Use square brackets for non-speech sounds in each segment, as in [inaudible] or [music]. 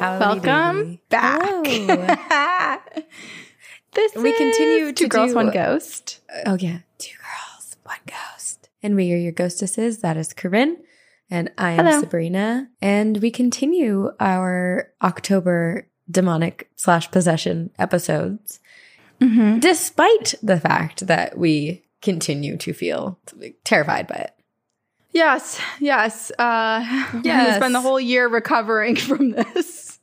Welcome back. [laughs] This We is continue Two to Girls, do- One Ghost. oh yeah, two girls, one ghost, and we are your ghostesses. That is Corinne, and I am Hello. Sabrina. And we continue our October demonic slash possession episodes, Mm-hmm. despite the fact that we continue to feel terrified by it. Yes, yes. Uh, [laughs] Yes. spend the whole year recovering [laughs] from this.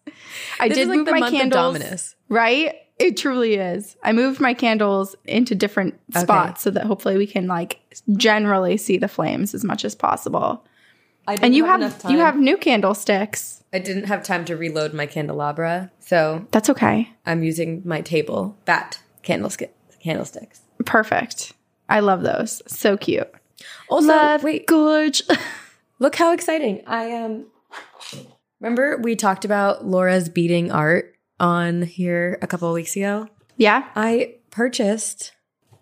I This did like move my candles. Right? It truly is. I moved my candles into different Okay. spots so that hopefully we can like generally see the flames as much as possible. I And you have you have new candlesticks. I didn't have time to reload my candelabra, so That's okay. I'm using my table bat candlestick candlesticks. Perfect. I love those. So cute. Also, Love wait, gorge. [laughs] Look how exciting. I um remember we talked about Laura's beating art on here a couple of weeks ago. yeah. I purchased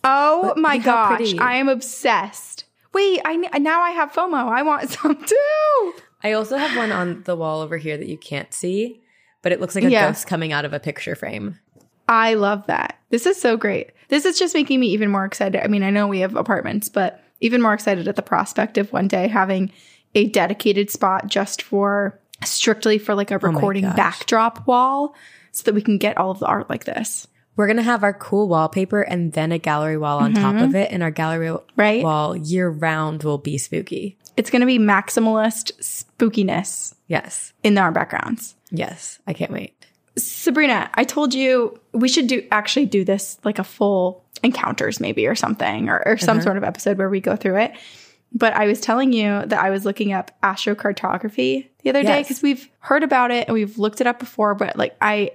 Oh my gosh. I am obsessed. Wait, I now I have FOMO. I want [laughs] some too. I also have one on the wall over here that you can't see, but it looks like a Yeah. ghost coming out of a picture frame. I love that. This is so great. This is just making me even more excited. I mean, I know we have apartments, but even more excited at the prospect of one day having a dedicated spot just for strictly for like a oh recording gosh. backdrop wall so that we can get all of the art like this. We're gonna have our cool wallpaper and then a gallery wall on top of mm-hmm. it, and our gallery Right? wall year round will be spooky. It's going to be maximalist spookiness Yes, in our backgrounds. yes, I can't wait. Sabrina, I told you we should do actually do this like a full encounters maybe or something or, or some uh-huh. sort of episode where we go through it. But I was telling you that I was looking up astrocartography the other day because we've heard about it and we've looked it up before, but like I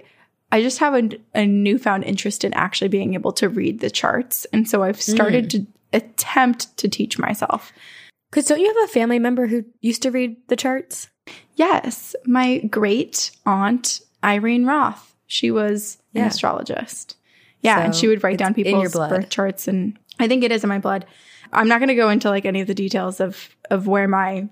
I just have a, a newfound interest in actually being able to read the charts. And so I've started mm. to attempt to teach myself. Because don't you have a family member who used to read the charts? Yes, my great aunt Irene Roth. She was an astrologist. Yeah, and she would write down people's birth charts, and I think it is in my blood. I'm not going to go into like any of the details of of where my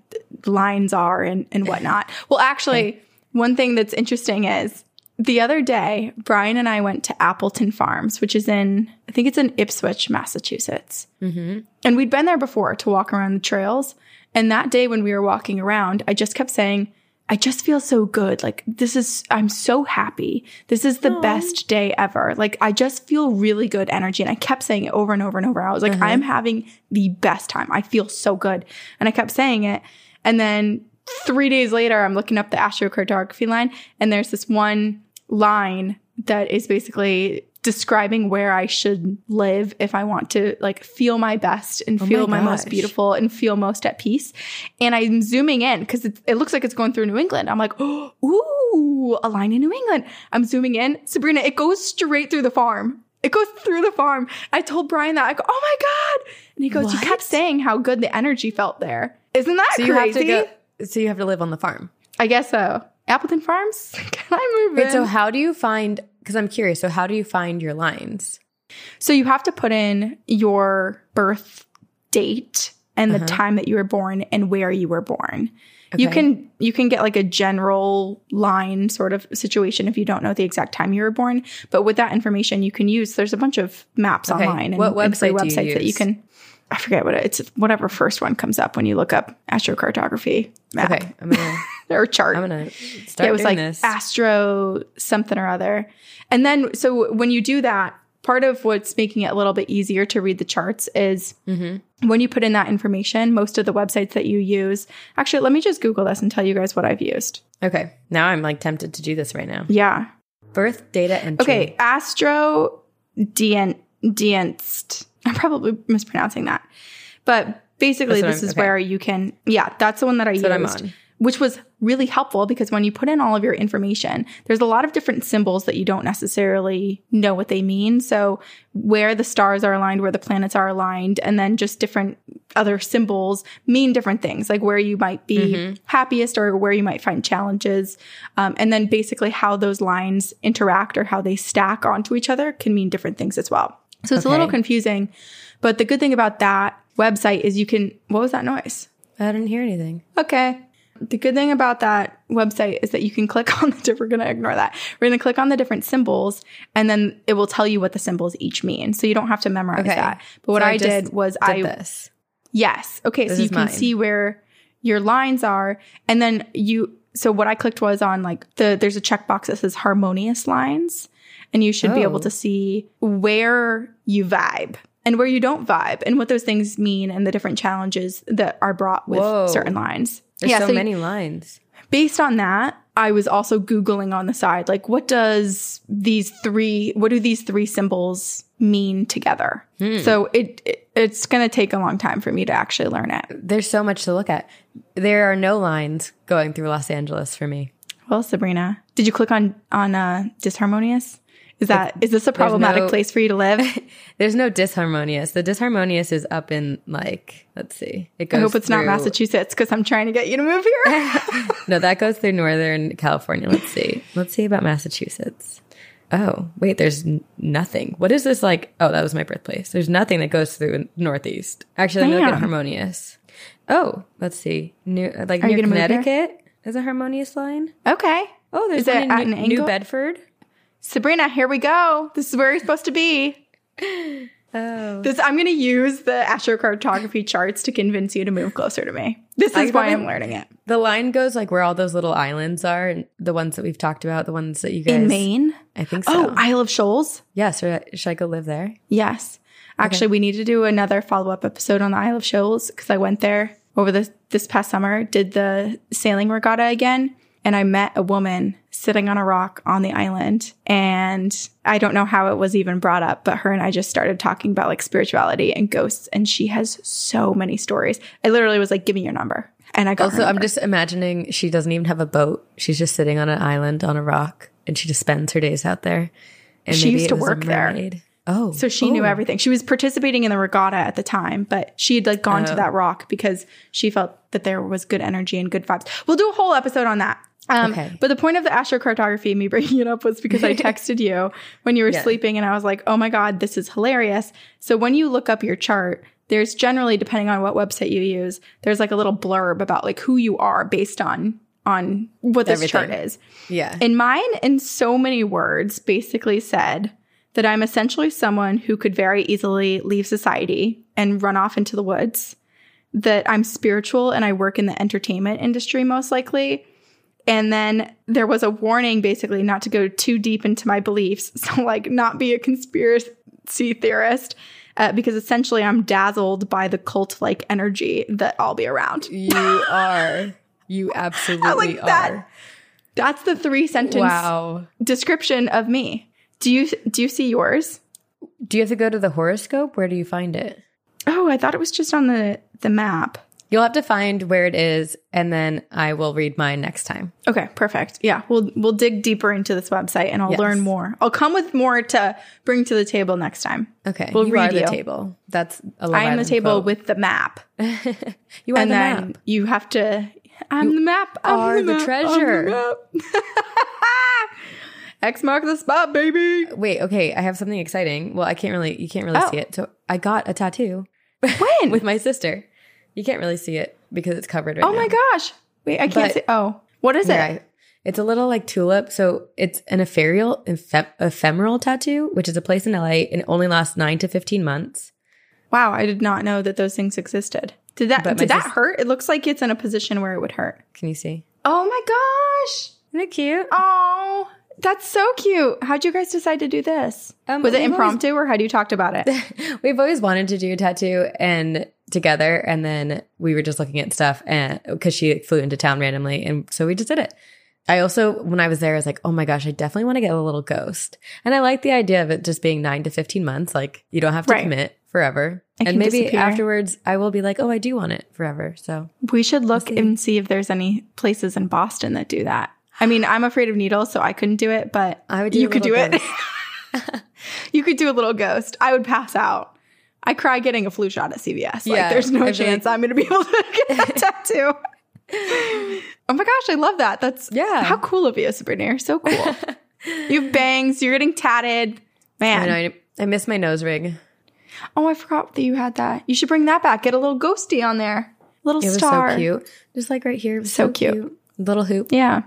lines are and and whatnot. [laughs] Well, actually, one thing that's interesting is the other day Brian and I went to Appleton Farms, which is in I think it's in Ipswich, Massachusetts. Mm-hmm. And we'd been there before to walk around the trails. And that day when we were walking around, I just kept saying, I just feel so good. Like, this is, I'm so happy. This is the best day ever. Like, I just feel really good energy. And I kept saying it over and over and over. I was like, uh-huh. I'm having the best time. I feel so good. And I kept saying it. And then three days later, I'm looking up the astrocartography line, and there's this one line that is basically describing where I should live if I want to like feel my best and Oh feel my my, most beautiful and feel most at peace. And I'm zooming in because it, it looks like it's going through New England. I'm like, oh, [gasps] ooh, a line in New England. I'm zooming in. Sabrina, it goes straight through the farm. It goes through the farm. I told Brian that. I go, oh my God. And he goes, you kept saying how good the energy felt there. Isn't that So you have crazy? to go. So you have to live on the farm. I guess so. Appleton Farms? [laughs] Can I move Wait, in? so how do you find? Because I'm curious. So how do you find your lines? So you have to put in your birth date and Uh-huh. the time that you were born and where you were born. You can you can get like a general line sort of situation if you don't know the exact time you were born. But with that information, you can use. There's a bunch of maps Okay. online and, What and website you websites that you can. I forget what it, it's. Whatever first one comes up when you look up astrocartography map Okay, I'm gonna [laughs] or chart. I'm gonna start yeah, it was like this. astro something or other. And then, so when you do that, part of what's making it a little bit easier to read the charts is Mm-hmm. when you put in that information, most of the websites that you use. Actually, let me just Google this and tell you guys what I've used. okay, now I'm like tempted to do this right now. Yeah. Birth data entry. Okay. Astro Dien- Dienst. I'm probably mispronouncing that. But basically, this is okay. where you can, yeah, that's the one that I That's used. what I'm on. Which was really helpful because when you put in all of your information, there's a lot of different symbols that you don't necessarily know what they mean. So, where the stars are aligned, where the planets are aligned, and then just different other symbols mean different things, like where you might be Mm-hmm. happiest or where you might find challenges. Um, and then basically how those lines interact or how they stack onto each other can mean different things as well. So, it's a little confusing. But the good thing about that website is you can, what was that noise? I didn't hear anything. Okay. The good thing about that website is that you can [laughs] click on the different, we're going to ignore that. We're going to click on the different symbols and then it will tell you what the symbols each mean. So you don't have to memorize Okay. that. But what So I, just did was did I, this. yes. Okay. This so you can mine. see where your lines are. And then you, so what I clicked was on like the, there's a checkbox that says harmonious lines. And you should be able Oh. to see where you vibe and where you don't vibe and what those things mean and the different challenges that are brought with Whoa. certain lines. There's so, you- many lines. based on that, I was also Googling on the side, like, what does these three, what do these three symbols mean together? So it, it it's going to take a long time for me to actually learn it. There's so much to look at. There are no lines going through Los Angeles for me. Well, Sabrina, did you click on, on, uh, disharmonious? Is that, is this a problematic no- place for you to live? [laughs] There's no disharmonious. The disharmonious is up in like, let's see. It I hope it's not Massachusetts because I'm trying to get you to move here. [laughs] No, that goes through Northern California. Let's see. Let's see about Massachusetts. Oh, wait, there's n- nothing. What is this like? Oh, that was my birthplace. There's nothing that goes through Northeast. Actually, let me look at harmonious. Oh, let's see. New, like Are near gonna move here? Connecticut is a harmonious line. okay. Oh, there's Is one in New, an New? Bedford. Sabrina, here we go. This is where you're supposed to be. Oh, This I'm going to use the astrocartography charts to convince you to move closer to me. This I is why I'm learning it. the line goes like where all those little islands are, and the ones that we've talked about, the ones that you guys In Maine? I think oh, so. Oh, Isle of Shoals? yes. Or uh, should I go live there? Yes. Actually, we need to do another follow-up episode on the Isle of Shoals because I went there over the this past summer, did the sailing regatta again, and I met a woman sitting on a rock on the island. And I don't know how it was even brought up, but her and I just started talking about like spirituality and ghosts, and she has so many stories. I literally was like, "Give me your number," and I got. Also, I'm just imagining she doesn't even have a boat. She's just sitting on an island on a rock, and she just spends her days out there. And She used to work there. Oh, So she knew oh. everything. She was participating in the regatta at the time, but she had like gone to Oh. that rock because she felt that there was good energy and good vibes. We'll do a whole episode on that. Um, Okay. But the point of the astrocartography, me [laughs] bringing it up, was because I [laughs] texted you when you were Yeah. sleeping, and I was like, "Oh my god, this is hilarious." So when you look up your chart, there's generally, depending on what website you use, there's like a little blurb about like who you are based on on what this chart is. Yeah. And mine, in so many words, basically said that I'm essentially someone who could very easily leave society and run off into the woods, that I'm spiritual and I work in the entertainment industry most likely. And then there was a warning basically not to go too deep into my beliefs. [laughs] So, like, not be a conspiracy theorist. Uh, because essentially, I'm dazzled by the cult like energy that I'll be around. you [laughs] are. You absolutely like that. are. That's the three sentence Wow. description of me. Do you do you see yours? Do you have to go to the horoscope? Where do you find it? Oh, I thought it was just on the the map. You'll have to find where it is, and then I will read mine next time. Okay, perfect. Yeah, we'll we'll dig deeper into this website and I'll Yes. learn more. I'll come with more to bring to the table next time. Okay. We'll you read the you. table. That's a Love I am the table quote. with the map, [laughs] you are and the then map. you have to. I'm the map. I'm are the map, I'm treasure. map. [laughs] X mark the spot, baby. Wait, okay. I have something exciting. Well, I can't really. You can't really Oh. see it. So I got a tattoo When? [laughs] with my sister. You can't really see it because it's covered right oh now. my gosh! Wait, I can't But- see. Oh, what is it? It's a little like tulip. So it's an ephemeral, ephem- ephemeral tattoo, which is a place in LA and it only lasts nine to 15 months. Wow, I did not know that those things existed. Did that But my did that sis- hurt? It looks like it's in a position where it would hurt. Can you see? Oh my gosh! Isn't it cute? Oh, that's so cute. How'd you guys decide to do this? Um, Was it we've always- impromptu or had you talked about it? [laughs] We've always wanted to do a tattoo and together. And then we were just looking at stuff and because she flew into town randomly. And so we just did it. I also, when I was there, I was like, oh my gosh, I definitely want to get a little ghost. And I like the idea of it just being nine to 15 months. Like you don't have to Right. commit forever. It and maybe disappear. afterwards I will be like, oh, I do want it forever. So we should look see. and see if there's any places in Boston that do that. I mean, I'm afraid of needles, so I couldn't do it, but I would do you could do little it. [laughs] you could do a little ghost. I would pass out. I cry getting a flu shot at CVS. Like, Yeah, there's no chance like- I'm going to be able to [laughs] get that [laughs] tattoo. oh my gosh, I love that. That's Yeah. How cool of you, Sabrina. You're so cool. [laughs] you have bangs. You're getting tatted. Man. I know I, miss my nose ring. Oh, I forgot that you had that. You should bring that back. Get a little ghosty on there. Little It was star. so cute. Just like right here. So so, cute. cute. Little hoop. Yeah.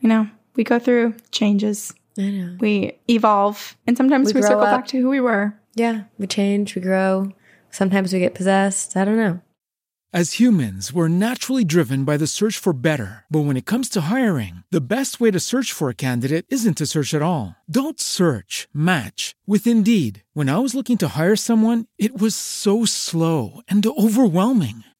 You know, we go through changes. I know. We evolve. And sometimes we, We circle up. back to who we were. Yeah. We change, we grow. Sometimes we get possessed. I don't know. As humans, we're naturally driven by the search for better. But when it comes to hiring, the best way to search for a candidate isn't to search at all. Don't search, match with Indeed. When I was looking to hire someone, it was so slow and overwhelming.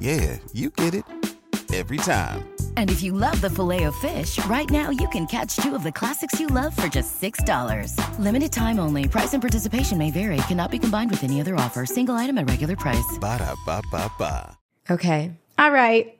Yeah, you get it. Every time. And if you love the Filet-O-Fish, right now you can catch two of the classics you love for just $6. Limited time only. Price and participation may vary. Cannot be combined with any other offer. Single item at regular price. Ba-da-ba-ba-ba. Okay. All right.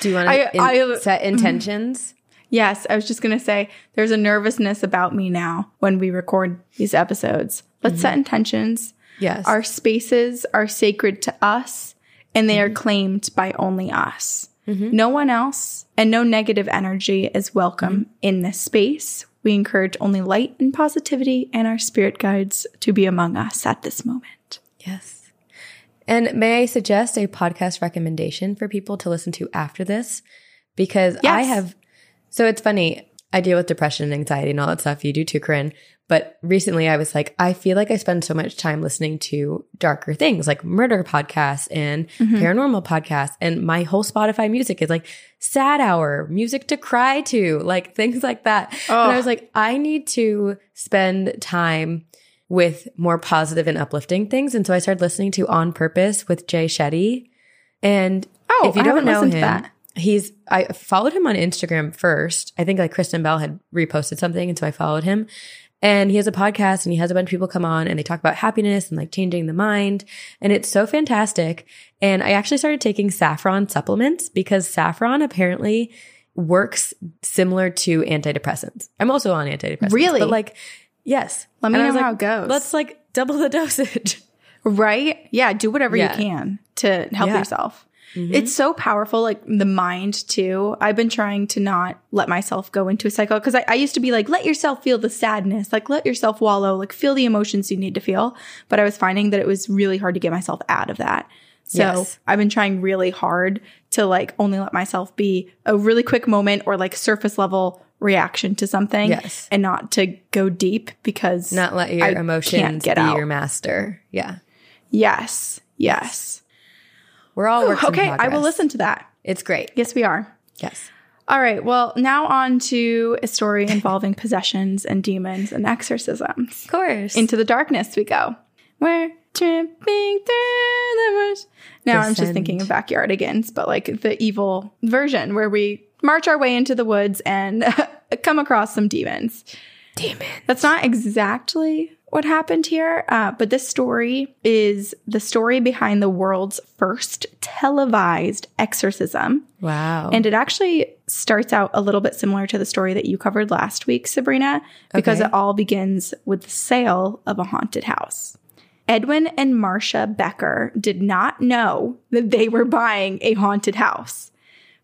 Do you want to I- mm-hmm. set intentions? yes, I was just going to say there's a nervousness about me now when we record these episodes. Let's set intentions. Yes. Our spaces are sacred to us and they are mm-hmm. claimed by only us. Mm-hmm. No one else and no negative energy is welcome mm-hmm. in this space. We encourage only light and positivity and our spirit guides to be among us at this moment. Yes. And may I suggest a podcast recommendation for people to listen to after this? Because I have, so it's funny. I deal with depression and anxiety and all that stuff. You do too, Corinne. But recently I was like, I feel like I spend so much time listening to darker things like murder podcasts and paranormal podcasts. And my whole Spotify music is like sad hour, music to cry to, like [laughs] things like that. And I was like, I need to spend time with more positive and uplifting things. And so I started listening to On Purpose with Jay Shetty. And Oh, if you I don't know him, he's I followed him on Instagram first. I think like Kristen Bell had reposted something, and so I followed him. And he has a podcast and he has a bunch of people come on and they talk about happiness and like changing the mind. And it's so fantastic. And I actually started taking saffron supplements because saffron apparently works similar to antidepressants. I'm also on antidepressants. Really? But like, yes. Let me know how it goes. Let's like double the [laughs] dosage. Right? Yeah, do whatever Yeah. you can to help Yeah. yourself. Mm-hmm. It's so powerful, like the mind too. I've been trying to not let myself go into a cycle because I, I used to be like, let yourself feel the sadness, like let yourself wallow, like feel the emotions you need to feel. But I was finding that it was really hard to get myself out of that. So Yes. I've been trying really hard to like only let myself be a really quick moment or like surface level reaction to something Yes. and not to go deep because Not let your I emotions get be out. your master. Yeah. Yes. Yes. We're all works in Okay, I will listen to that. It's great. Yes, we are. Yes. All right. Well, now on to a story involving [laughs] possessions and demons and exorcisms. Of course. Into the darkness we go. We're tripping through the bush. Now I'm just thinking of Backyardigans, but like the evil version where we march our way into the woods and [laughs] come across some demons. Demons. That's not exactly what happened here, uh, but this story is the story behind the world's first televised exorcism. Wow. And it actually starts out a little bit similar to the story that you covered last week, Sabrina, because Okay. it all begins with the sale of a haunted house. Edwin and Marcia Becker did not know that they were buying a haunted house.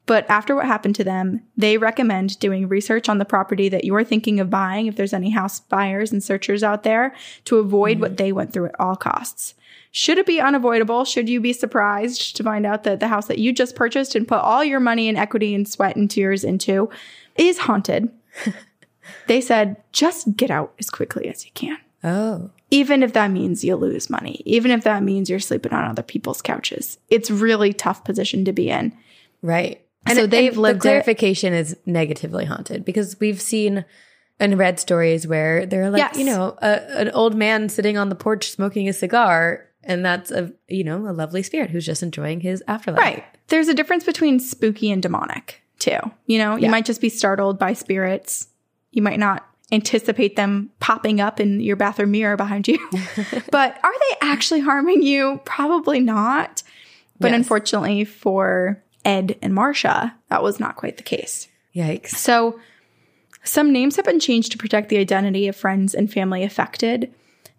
But after what happened to them, they recommend doing research on the property that you're thinking of buying, if there's any house buyers and searchers out there, to avoid what they went through at all costs. Should it be unavoidable? Should you be surprised to find out that the house that you just purchased and put all your money and equity and sweat and tears into is haunted? [laughs] they said, just get out as quickly as you can. oh. Even if that means you lose money, even if that means you're sleeping on other people's couches. It's really tough position to be in. Right. So they've the lived the clarification is negatively haunted because we've seen and read stories where they're like, Yes. you know, a, an old man sitting on the porch smoking a cigar, and that's a you know a lovely spirit who's just enjoying his afterlife. Right. There's a difference between spooky and demonic, too. You know, you Yeah. might just be startled by spirits. You might not anticipate them popping up in your bathroom mirror behind you. [laughs] [laughs] but are they actually harming you? Probably not. But Yes. unfortunately for Ed and Marcia, that was not quite the case. Yikes. So, some names have been changed to protect the identity of friends and family affected.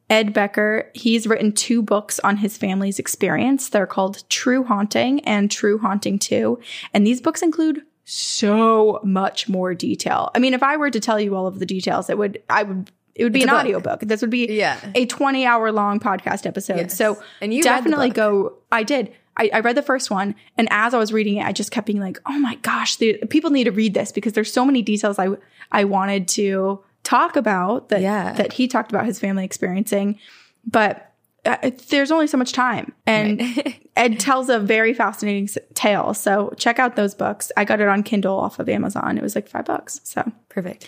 Ed Becker, he's written two books on his family's experience. They're called True Haunting and True Haunting 2. And these books include so much more detail. I mean, if I were to tell you all of the details, it would, I would, it would be It's an a book. audiobook. This would be Yeah. a 20 hour long podcast episode. Yes. So And you definitely go, I did. I, I read the first one, and as I was reading it, I just kept being like, "Oh my gosh, the, people need to read this because there's so many details I I wanted to talk about that Yeah. that he talked about his family experiencing." But uh, there's only so much time, and [laughs] Ed tells a very fascinating tale. So check out those books. I got it on Kindle off of Amazon. It was like five bucks. So Perfect.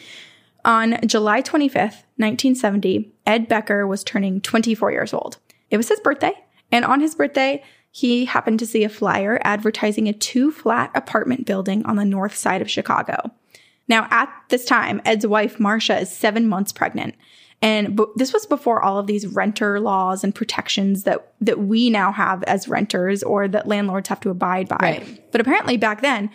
on July 25th, 1970, Ed Becker was turning 24 years old. It was his birthday, and on his birthday, he happened to see a flyer advertising a two flat apartment building on the north side of Chicago. Now, at this time, Ed's wife, Marcia, is seven months pregnant. And b- this was before all of these renter laws and protections that, that we now have as renters or that landlords have to abide by. Right. But apparently back then,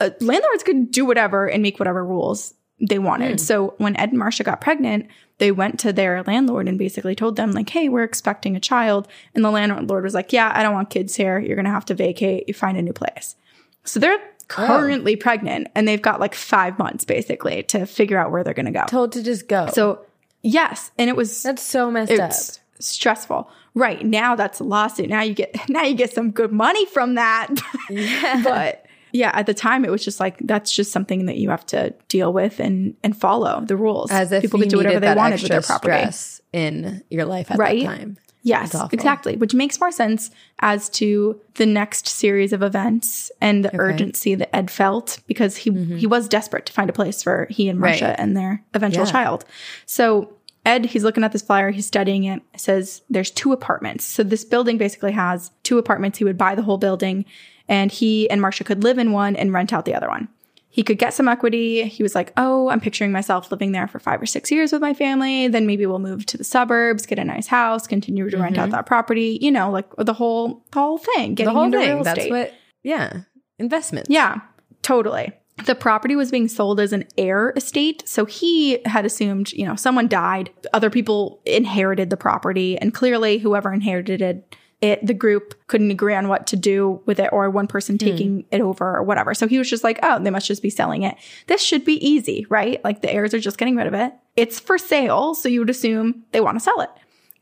uh, landlords could do whatever and make whatever rules they wanted. Hmm. So when Ed and Marcia got pregnant, they went to their landlord and basically told them like, "Hey, we're expecting a child." And the landlord was like, "Yeah, I don't want kids here. You're going to have to vacate. You find a new place." So they're oh. currently pregnant and they've got like five months basically to figure out where they're going to go. Told to just go. So, yes. And it was that's so messed it's up. stressful. Right. Now that's a lawsuit. Now you get [laughs] now you get some good money from that. [laughs] Yeah. but yeah, at the time it was just like that's just something that you have to deal with and and follow the rules. As if people could do whatever they wanted with their property. in your life at Right? that time. Yes, exactly. Which makes more sense as to the next series of events and the urgency that Ed felt because he he was desperate to find a place for he and Mm-hmm. Right. And their eventual Yeah. child. So Ed, he's looking at this flyer, he's studying it says there's two apartments. So this building basically has two apartments. He would buy the whole building, and he and Marcia could live in one and rent out the other one. He could get some equity. He was like, "Oh, I'm picturing myself living there for five or six years with my family. Then maybe we'll move to the suburbs, get a nice house, continue to rent out that property. You know, like the whole the whole thing. Getting Mm-hmm. the whole into thing. real That's what yeah. Investments. Yeah, totally. The property was being sold as an heir estate. So he had assumed, you know, someone died, other people inherited the property, and clearly whoever inherited it, it the group couldn't agree on what to do with it or one person hmm. taking it over or whatever. So he was just like, oh, they must just be selling it. This should be easy, right? Like the heirs are just getting rid of it. It's for sale, so you would assume they want to sell it.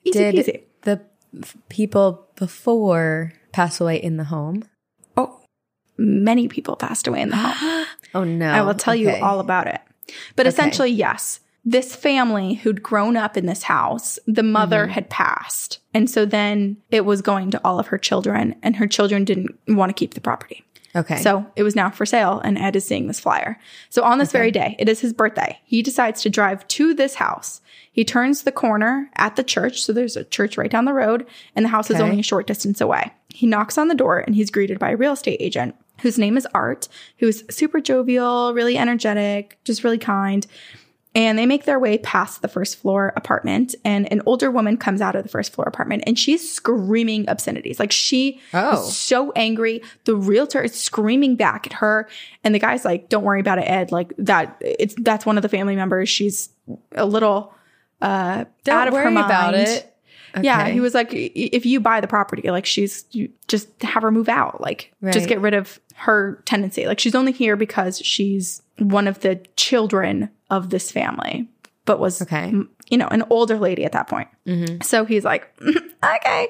Easy Did peasy. the people before pass away in the home? Oh, many people passed away in the home. [gasps] Oh no. I will tell you all about it. But essentially, yes, this family who'd grown up in this house, the mother Mm-hmm. had passed. And so then it was going to all of her children, and her children didn't want to keep the property. Okay. So it was now for sale, and Ed is seeing this flyer. So on this very day, it is his birthday. He decides to drive to this house. He turns the corner at the church. So there's a church right down the road, and the house is only a short distance away. He knocks on the door, and he's greeted by a real estate agent whose name is Art, who's super jovial, really energetic, just really kind. And they make their way past the first floor apartment, and an older woman comes out of the first floor apartment and she's screaming obscenities. Like she Oh. is so angry. The realtor is screaming back at her, and the guy's like, "Don't worry about it, Ed. Like that. It's that's one of the family members. She's a little uh, Don't out of her mind." about it. Yeah, he was like, if you buy the property, like she's you just have her move out, like just get rid of her tendency. Like she's only here because she's one of the children of this family, but was Okay. you know an older lady at that point. Mm-hmm. So he's like, [laughs] okay,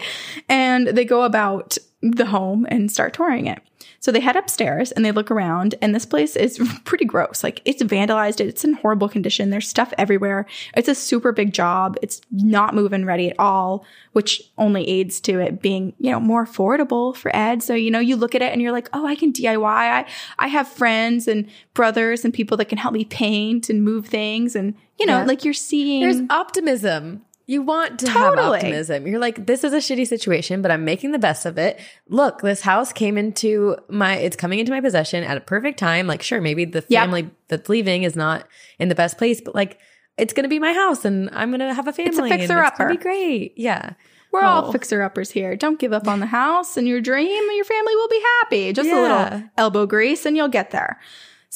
and they go about the home and start touring it. So they head upstairs and they look around, and this place is [laughs] pretty gross. Like it's vandalized, it's in horrible condition. There's stuff everywhere. It's a super big job. It's not moving ready at all, which only aids to it being, you know, more affordable for Ed. So, you know, you look at it and you're like, oh, I can DIY. I, I have friends and brothers and people that can help me paint and move things. And, you know, Yeah. like you're seeing. There's optimism. You want to have Totally. optimism. You're like, this is a shitty situation, but I'm making the best of it. Look, this house came into my, it's coming into my possession at a perfect time. Like, sure, maybe the Yep. family that's leaving is not in the best place, but like, it's going to be my house and I'm going to have a family. It's a fixer-upper. going to be great. Yeah. We're all Oh. fixer uppers here. Don't give up on the house and your dream. And your family will be happy. Just a little elbow grease and you'll get there.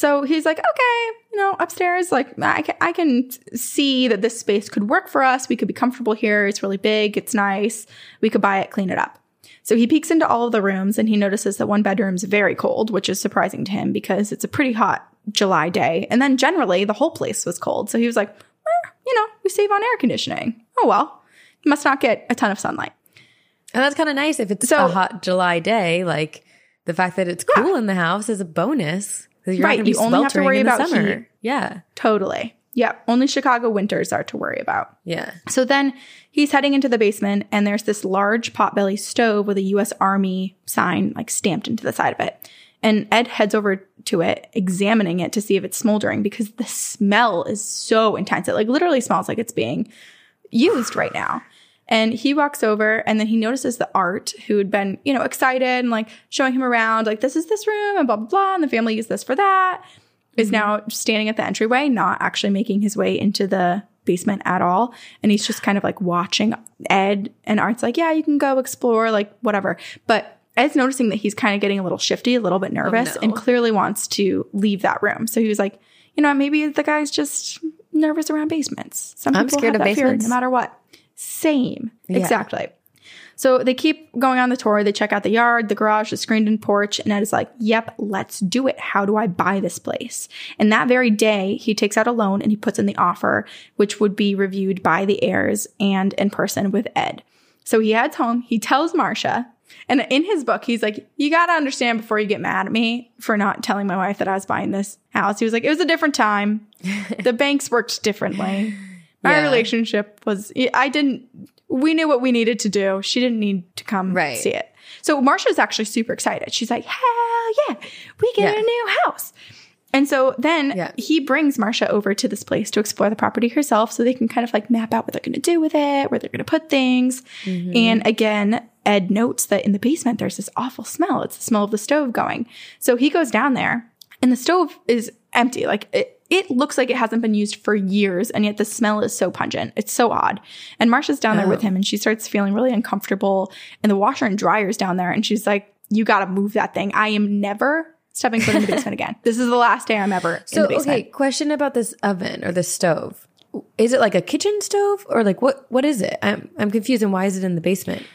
So he's like, okay, you know, upstairs, like I can, I can see that this space could work for us. We could be comfortable here. It's really big. It's nice. We could buy it, clean it up. So he peeks into all of the rooms and he notices that one bedroom's very cold, which is surprising to him because it's a pretty hot July day. And then generally the whole place was cold. So he was like, "Eh, you know, we save on air conditioning. Oh well, you must not get a ton of sunlight. And that's kind of nice if it's So- a hot July day. Like the fact that it's cool in the house is a bonus. Right, Not gonna be you only have to worry about summer. heat. Yeah. Totally. Yeah, only Chicago winters are to worry about. Yeah. So then he's heading into the basement, and there's this large potbelly stove with a U.S. Army sign like stamped into the side of it. And Ed heads over to it, examining it to see if it's smoldering because the smell is so intense. It like literally smells like it's being used right now. And he walks over and then he notices the art who had been, you know, excited and like showing him around, like, this is this room and blah, blah, blah. And the family used this for that. Is mm-hmm. now standing at the entryway, not actually making his way into the basement at all. And he's just kind of like watching Ed and Art's like, yeah, you can go explore, like whatever. But Ed's noticing that he's kind of getting a little shifty, a little bit oh, nervous, no. and clearly wants to leave that room. So he was like, you know, maybe the guy's just nervous around basements. Some I'm people scared have of that fear, basements. no matter what. Same. Yeah. Exactly. So they keep going on the tour. They check out the yard, the garage, the screened in porch. And Ed is like, yep, let's do it. How do I buy this place? And that very day, he takes out a loan and he puts in the offer, which would be reviewed by the heirs and in person with Ed. So he heads home. He tells Marcia, and in his book, he's like, You got to understand before you get mad at me for not telling my wife that I was buying this house. He was like, It was a different time. [laughs] the banks worked differently. My Yeah. relationship was, I didn't, we knew what we needed to do. She didn't need to come Right. see it. So Marcia's actually super excited. She's like, Hell yeah, we get Yeah. a new house. And so then Yeah. he brings Marsha over to this place to explore the property herself so they can kind of like map out what they're going to do with it, where they're going to put things. Mm-hmm. And again, Ed notes that in the basement there's this awful smell. It's the smell of the stove going. So he goes down there and the stove is empty. Like it, it looks like it hasn't been used for years and yet the smell is so pungent. It's so odd. And Marsha's down there Oh. with him and she starts feeling really uncomfortable and the washer and dryer's down there and she's like, you got to move that thing. I am never stepping foot in the [laughs] basement again. This is the last day I'm ever in So the basement. okay, question about this oven or this stove. Is it like a kitchen stove or like what? What is it? I'm I'm confused. And why is it in the basement?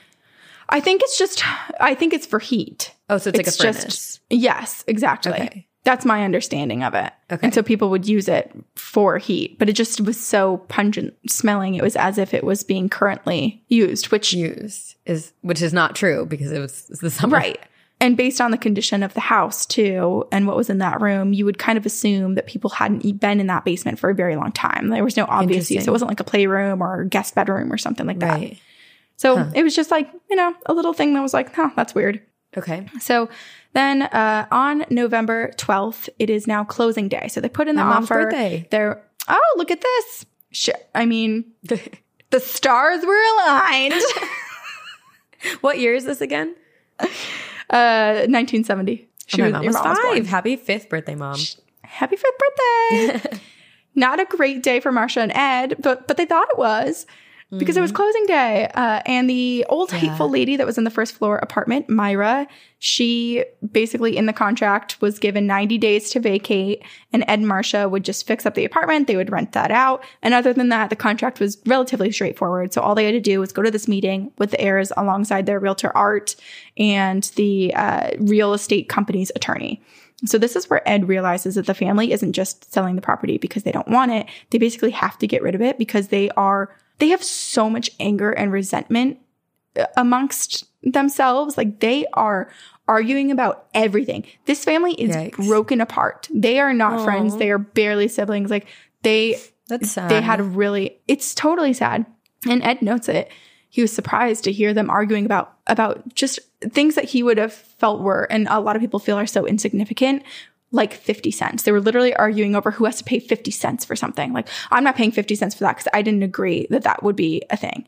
I think it's just, I think it's for heat. Oh, so it's, like a furnace. yes, exactly. Okay. That's my understanding of it. Okay. And so people would use it for heat, but it just was so pungent smelling. It was as if it was being currently used, which, used is which is not true because it was the summer. right. And based on the condition of the house too, and what was in that room, you would kind of assume that people hadn't been in that basement for a very long time. There was no obvious use. It wasn't like a playroom or guest bedroom or something like that. Right. So it was just like, you know, a little thing that was like, huh, that's weird. Okay. So then uh, on November 12th, it is now closing day. So they put in the mom's offer. birthday. They're, oh, look at this. Sh- I mean, [laughs] the stars were aligned. [laughs] What year is this again? uh, 1970. She Oh, my was- mom was mom was born. five. Happy fifth birthday, mom. Happy fifth birthday. [laughs] Not a great day for Marsha and Ed, but but they thought it was because it was closing day. Uh, and the old hateful lady that was in the first floor apartment, Myra, she basically in the contract was given 90 days to vacate, and Ed and Marsha would just fix up the apartment. They would rent that out. And other than that, the contract was relatively straightforward. So all they had to do was go to this meeting with the heirs alongside their realtor Art and the uh, real estate company's attorney. So this is where Ed realizes that the family isn't just selling the property because they don't want it. They basically have to get rid of it because they are they have so much anger and resentment uh, amongst themselves. Like they are arguing about everything. This family is Yikes. broken apart. They are not friends. They are barely siblings. Like they That's sad. they had really it's totally sad. And Ed notes it. He was surprised to hear them arguing about about just things that he would have felt were and a lot of people feel are so insignificant like 50 cents. They were literally arguing over who has to pay 50 cents for something. Like I'm not paying 50 cents for that cuz I didn't agree that that would be a thing.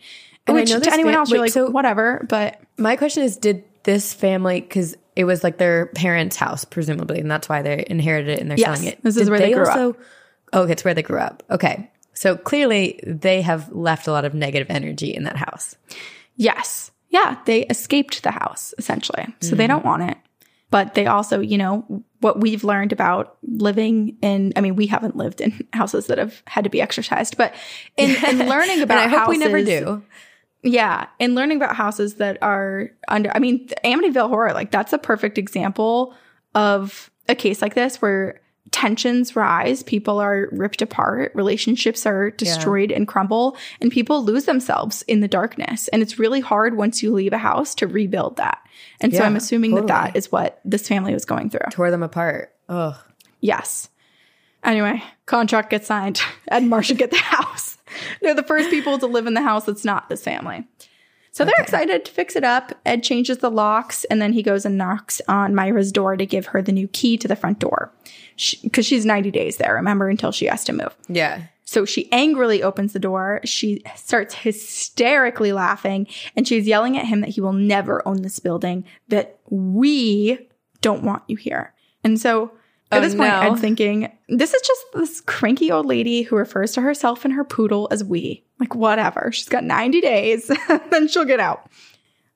And I Which know to anyone fam- else you're like so- whatever, but My question is, did this family because it was like their parents' house, presumably, and that's why they inherited it and they're Yes, selling it. this is where they grew up. Oh, it's where they grew up. Okay, so clearly they have left a lot of negative energy in that house. Yes. Yeah, they escaped the house essentially. So Mm. they don't want it. But they also, you know, what we've learned about living in I mean, we haven't lived in [laughs] houses that have had to be exorcised, but in, in [laughs] learning about I hope we never houses- do. Yeah, and learning about houses that are under I mean, Amityville horror, like that's a perfect example of a case like this where tensions rise, people are ripped apart, relationships are destroyed and crumble, and people lose themselves in the darkness. And it's really hard once you leave a house to rebuild that. And so I'm assuming that that is what this family was going through. Tore them apart. Ugh. Yes. Anyway, contract gets signed. [laughs] Ed and Marcia get the house. They're the first people to live in the house that's not this family. So they're excited to fix it up. Ed changes the locks and then he goes and knocks on Myra's door to give her the new key to the front door. Because she's 90 days there, remember, until she has to move. Yeah. So she angrily opens the door. She starts hysterically laughing and she's yelling at him that he will never own this building, that we don't want you here. And so at Oh, this point, no. I'm thinking, this is just this cranky old lady who refers to herself and her poodle as we. Like, whatever. She's got 90 days, [laughs] then she'll get out.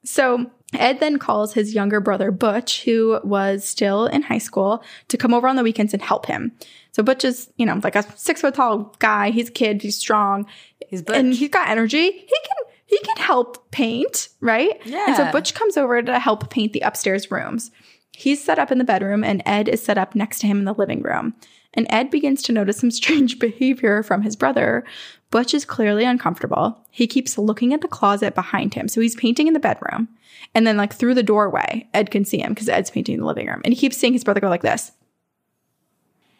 So Ed then calls his younger brother Butch, who was still in high school, to come over on the weekends and help him. So Butch is, you know, like a six foot tall guy. He's a kid. He's strong. He's Butch. And he's got energy. He can he can help paint, right? Yeah. And so Butch comes over to help paint the upstairs rooms. He's set up in the bedroom, and Ed is set up next to him in the living room. And Ed begins to notice some [laughs] strange behavior from his brother. Butch is clearly uncomfortable. He keeps looking at the closet behind him. So he's painting in the bedroom. And then, like, through the doorway, Ed can see him because Ed's painting in the living room. And he keeps seeing his brother go like this,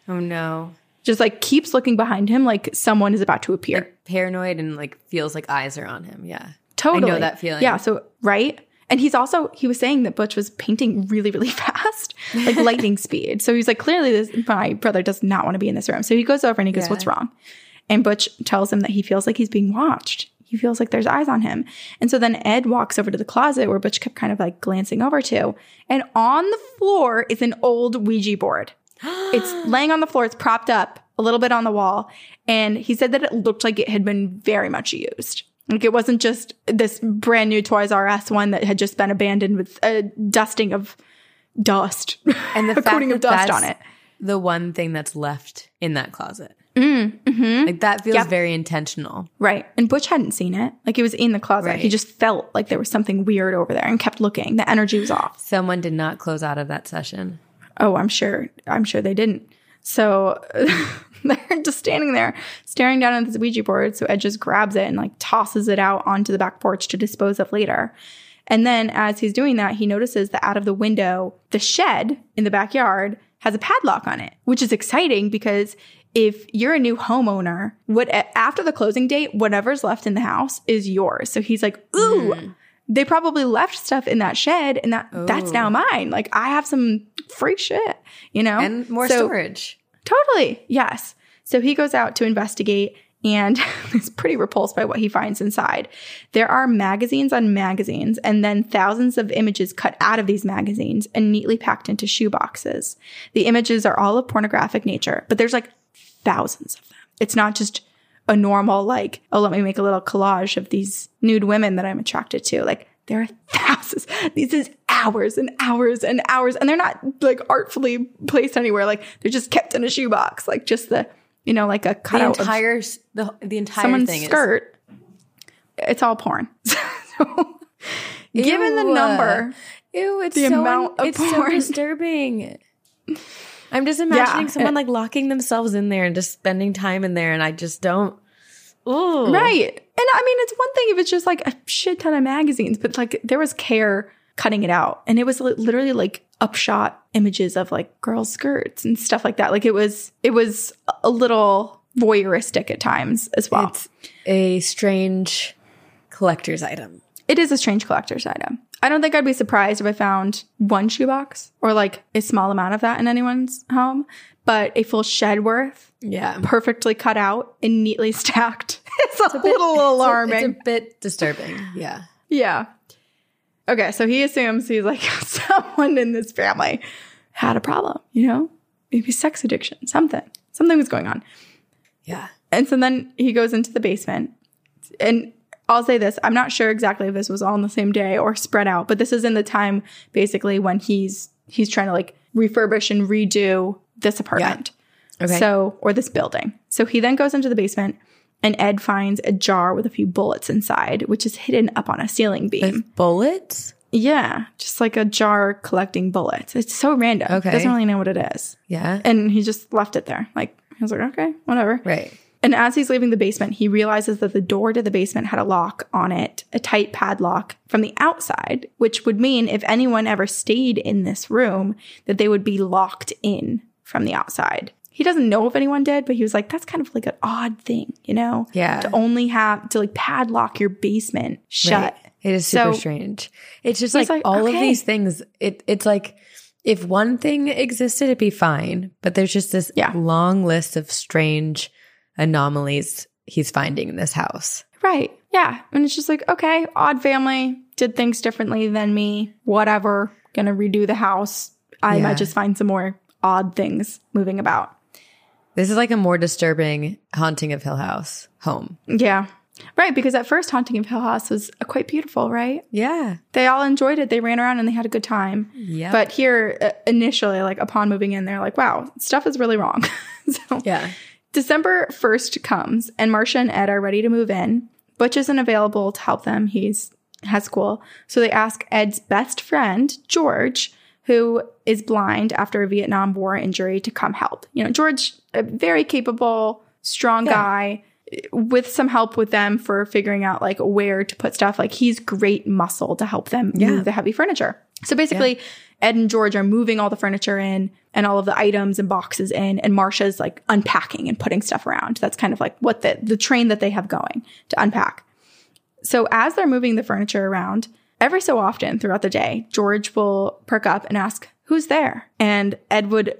Oh no. just like keeps looking behind him like someone is about to appear. Paranoid and like feels like eyes are on him. Yeah. Totally. I know that feeling. Yeah. So, right. And he's also, he was saying that Butch was painting really, really [laughs] fast, like lightning [laughs] speed. So he's like, clearly, this, my brother does not want to be in this room. So he goes over and he goes, Yeah. What's wrong? And Butch tells him that he feels like he's being watched. He feels like there's eyes on him. And so then Ed walks over to the closet where Butch kept kind of like glancing over to. And on the floor is an old Ouija board. [gasps] it's laying on the floor, it's propped up a little bit on the wall. And he said that it looked like it had been very much used. Like it wasn't just this brand new Toys R Us one that had just been abandoned with a dusting of dust And the [laughs] a coating of dust on it. The one thing that's left in that closet. Mm, mm-hmm. Like that feels Yep. very intentional. Right. And Butch hadn't seen it. Like it was in the closet. He just felt like there was something weird over there and kept looking. The energy was off. Someone did not close out of that session. Oh, I'm sure. I'm sure they didn't. So [laughs] they're just standing there staring down at this Ouija board. So Ed just grabs it and like tosses it out onto the back porch to dispose of later. And then as he's doing that, he notices that out of the window, the shed in the backyard has a padlock on it, which is exciting because if you're a new homeowner, what after the closing date, whatever's left in the house is yours. So he's like, ooh, hmm. they probably left stuff in that shed and that that's now mine. Like I have some free shit, you know? And more So- storage. Totally. Yes. So he goes out to investigate and [laughs] is pretty repulsed by what he finds inside. There are magazines on magazines and then thousands of images cut out of these magazines and neatly packed into shoe boxes. The images are all of pornographic nature, but there's like thousands of them. It's not just a normal, like, oh, let me make a little collage of these nude women that I'm attracted to. Like, there are [laughs] thousands. This is hours and hours and hours. And they're not like artfully placed anywhere. Like, they're just kept in a shoebox. Like, just the, you know, like a The cutout of entire s- the the entire someone's skirt. It's all porn. [laughs] so, is given the number, Ew, it's the so amount of it's so porn. disturbing. [laughs] I'm just imagining Yeah. someone [laughs] like locking themselves in there and just spending time in there, and I just don't. Ooh, Right. And I mean, it's one thing if it's just like a shit ton of magazines, but like there was care cutting it out. And it was literally like upshot images of like girls' skirts and stuff like that. Like it was, it was a little voyeuristic at times as well. It's a strange collector's item. it is a strange collector's item. I don't think I'd be surprised if I found one shoebox or like a small amount of that in anyone's home, but a full shed worth, Yeah, perfectly cut out and neatly [laughs] stacked. It's a, little alarming. It's a bit disturbing. Yeah. Yeah. Okay, so he assumes he's like [laughs] someone in this family had a problem, you know? Maybe sex addiction, something. Something was going on. Yeah. And so then he goes into the basement. And I'll say this, I'm not sure exactly if this was all on the same day or spread out, but this is in the time basically when he's he's trying to like refurbish and redo this apartment. Okay. So, or this building. So he then goes into the basement and Ed finds a jar with a few bullets inside, which is hidden up on a ceiling beam. With bullets? Yeah, just like a jar collecting bullets. It's so random. Okay. Doesn't really know what it is. Yeah. And he just left it there. Like, he was like, okay, whatever. Right. And as he's leaving the basement, he realizes that the door to the basement had a lock on it, a tight padlock from the outside, which would mean if anyone ever stayed in this room, that they would be locked in from the outside. He doesn't know if anyone did, but he was like, that's kind of like an odd thing, you know? Yeah. To only have to like padlock your basement shut. Right. It is super So- strange. It's just like, like, all of these things. It it's like if one thing existed, it'd be fine. But there's just this Yeah. long list of strange anomalies he's finding in this house. Right. Yeah. And it's just like, okay, odd family, did things differently than me, whatever, gonna redo the house. I Yeah. might just find some more odd things moving about. This is like a more disturbing haunting of Hill House home. Yeah. Right. Because at first, Haunting of Hill House was uh, quite beautiful, right? Yeah. They all enjoyed it. They ran around and they had a good time. Yeah. But here, uh, initially, like upon moving in, they're like, wow, stuff is really wrong. [laughs] so yeah. December 1st comes and Marcia and Ed are ready to move in. Butch isn't available to help them. He's has school. So they ask Ed's best friend, George, who is blind after a Vietnam War injury, to come help. You know, George, a very capable, strong Yeah. guy with some help with them for figuring out like where to put stuff. Like he's great muscle to help them Yeah. move the heavy furniture. So basically, Ed and George are moving all the furniture in and all of the items and boxes in, and Marsha's like unpacking and putting stuff around. That's kind of like what the the train that they have going to unpack. So as they're moving the furniture around, every so often throughout the day, George will perk up and ask, "Who's there?" And Ed would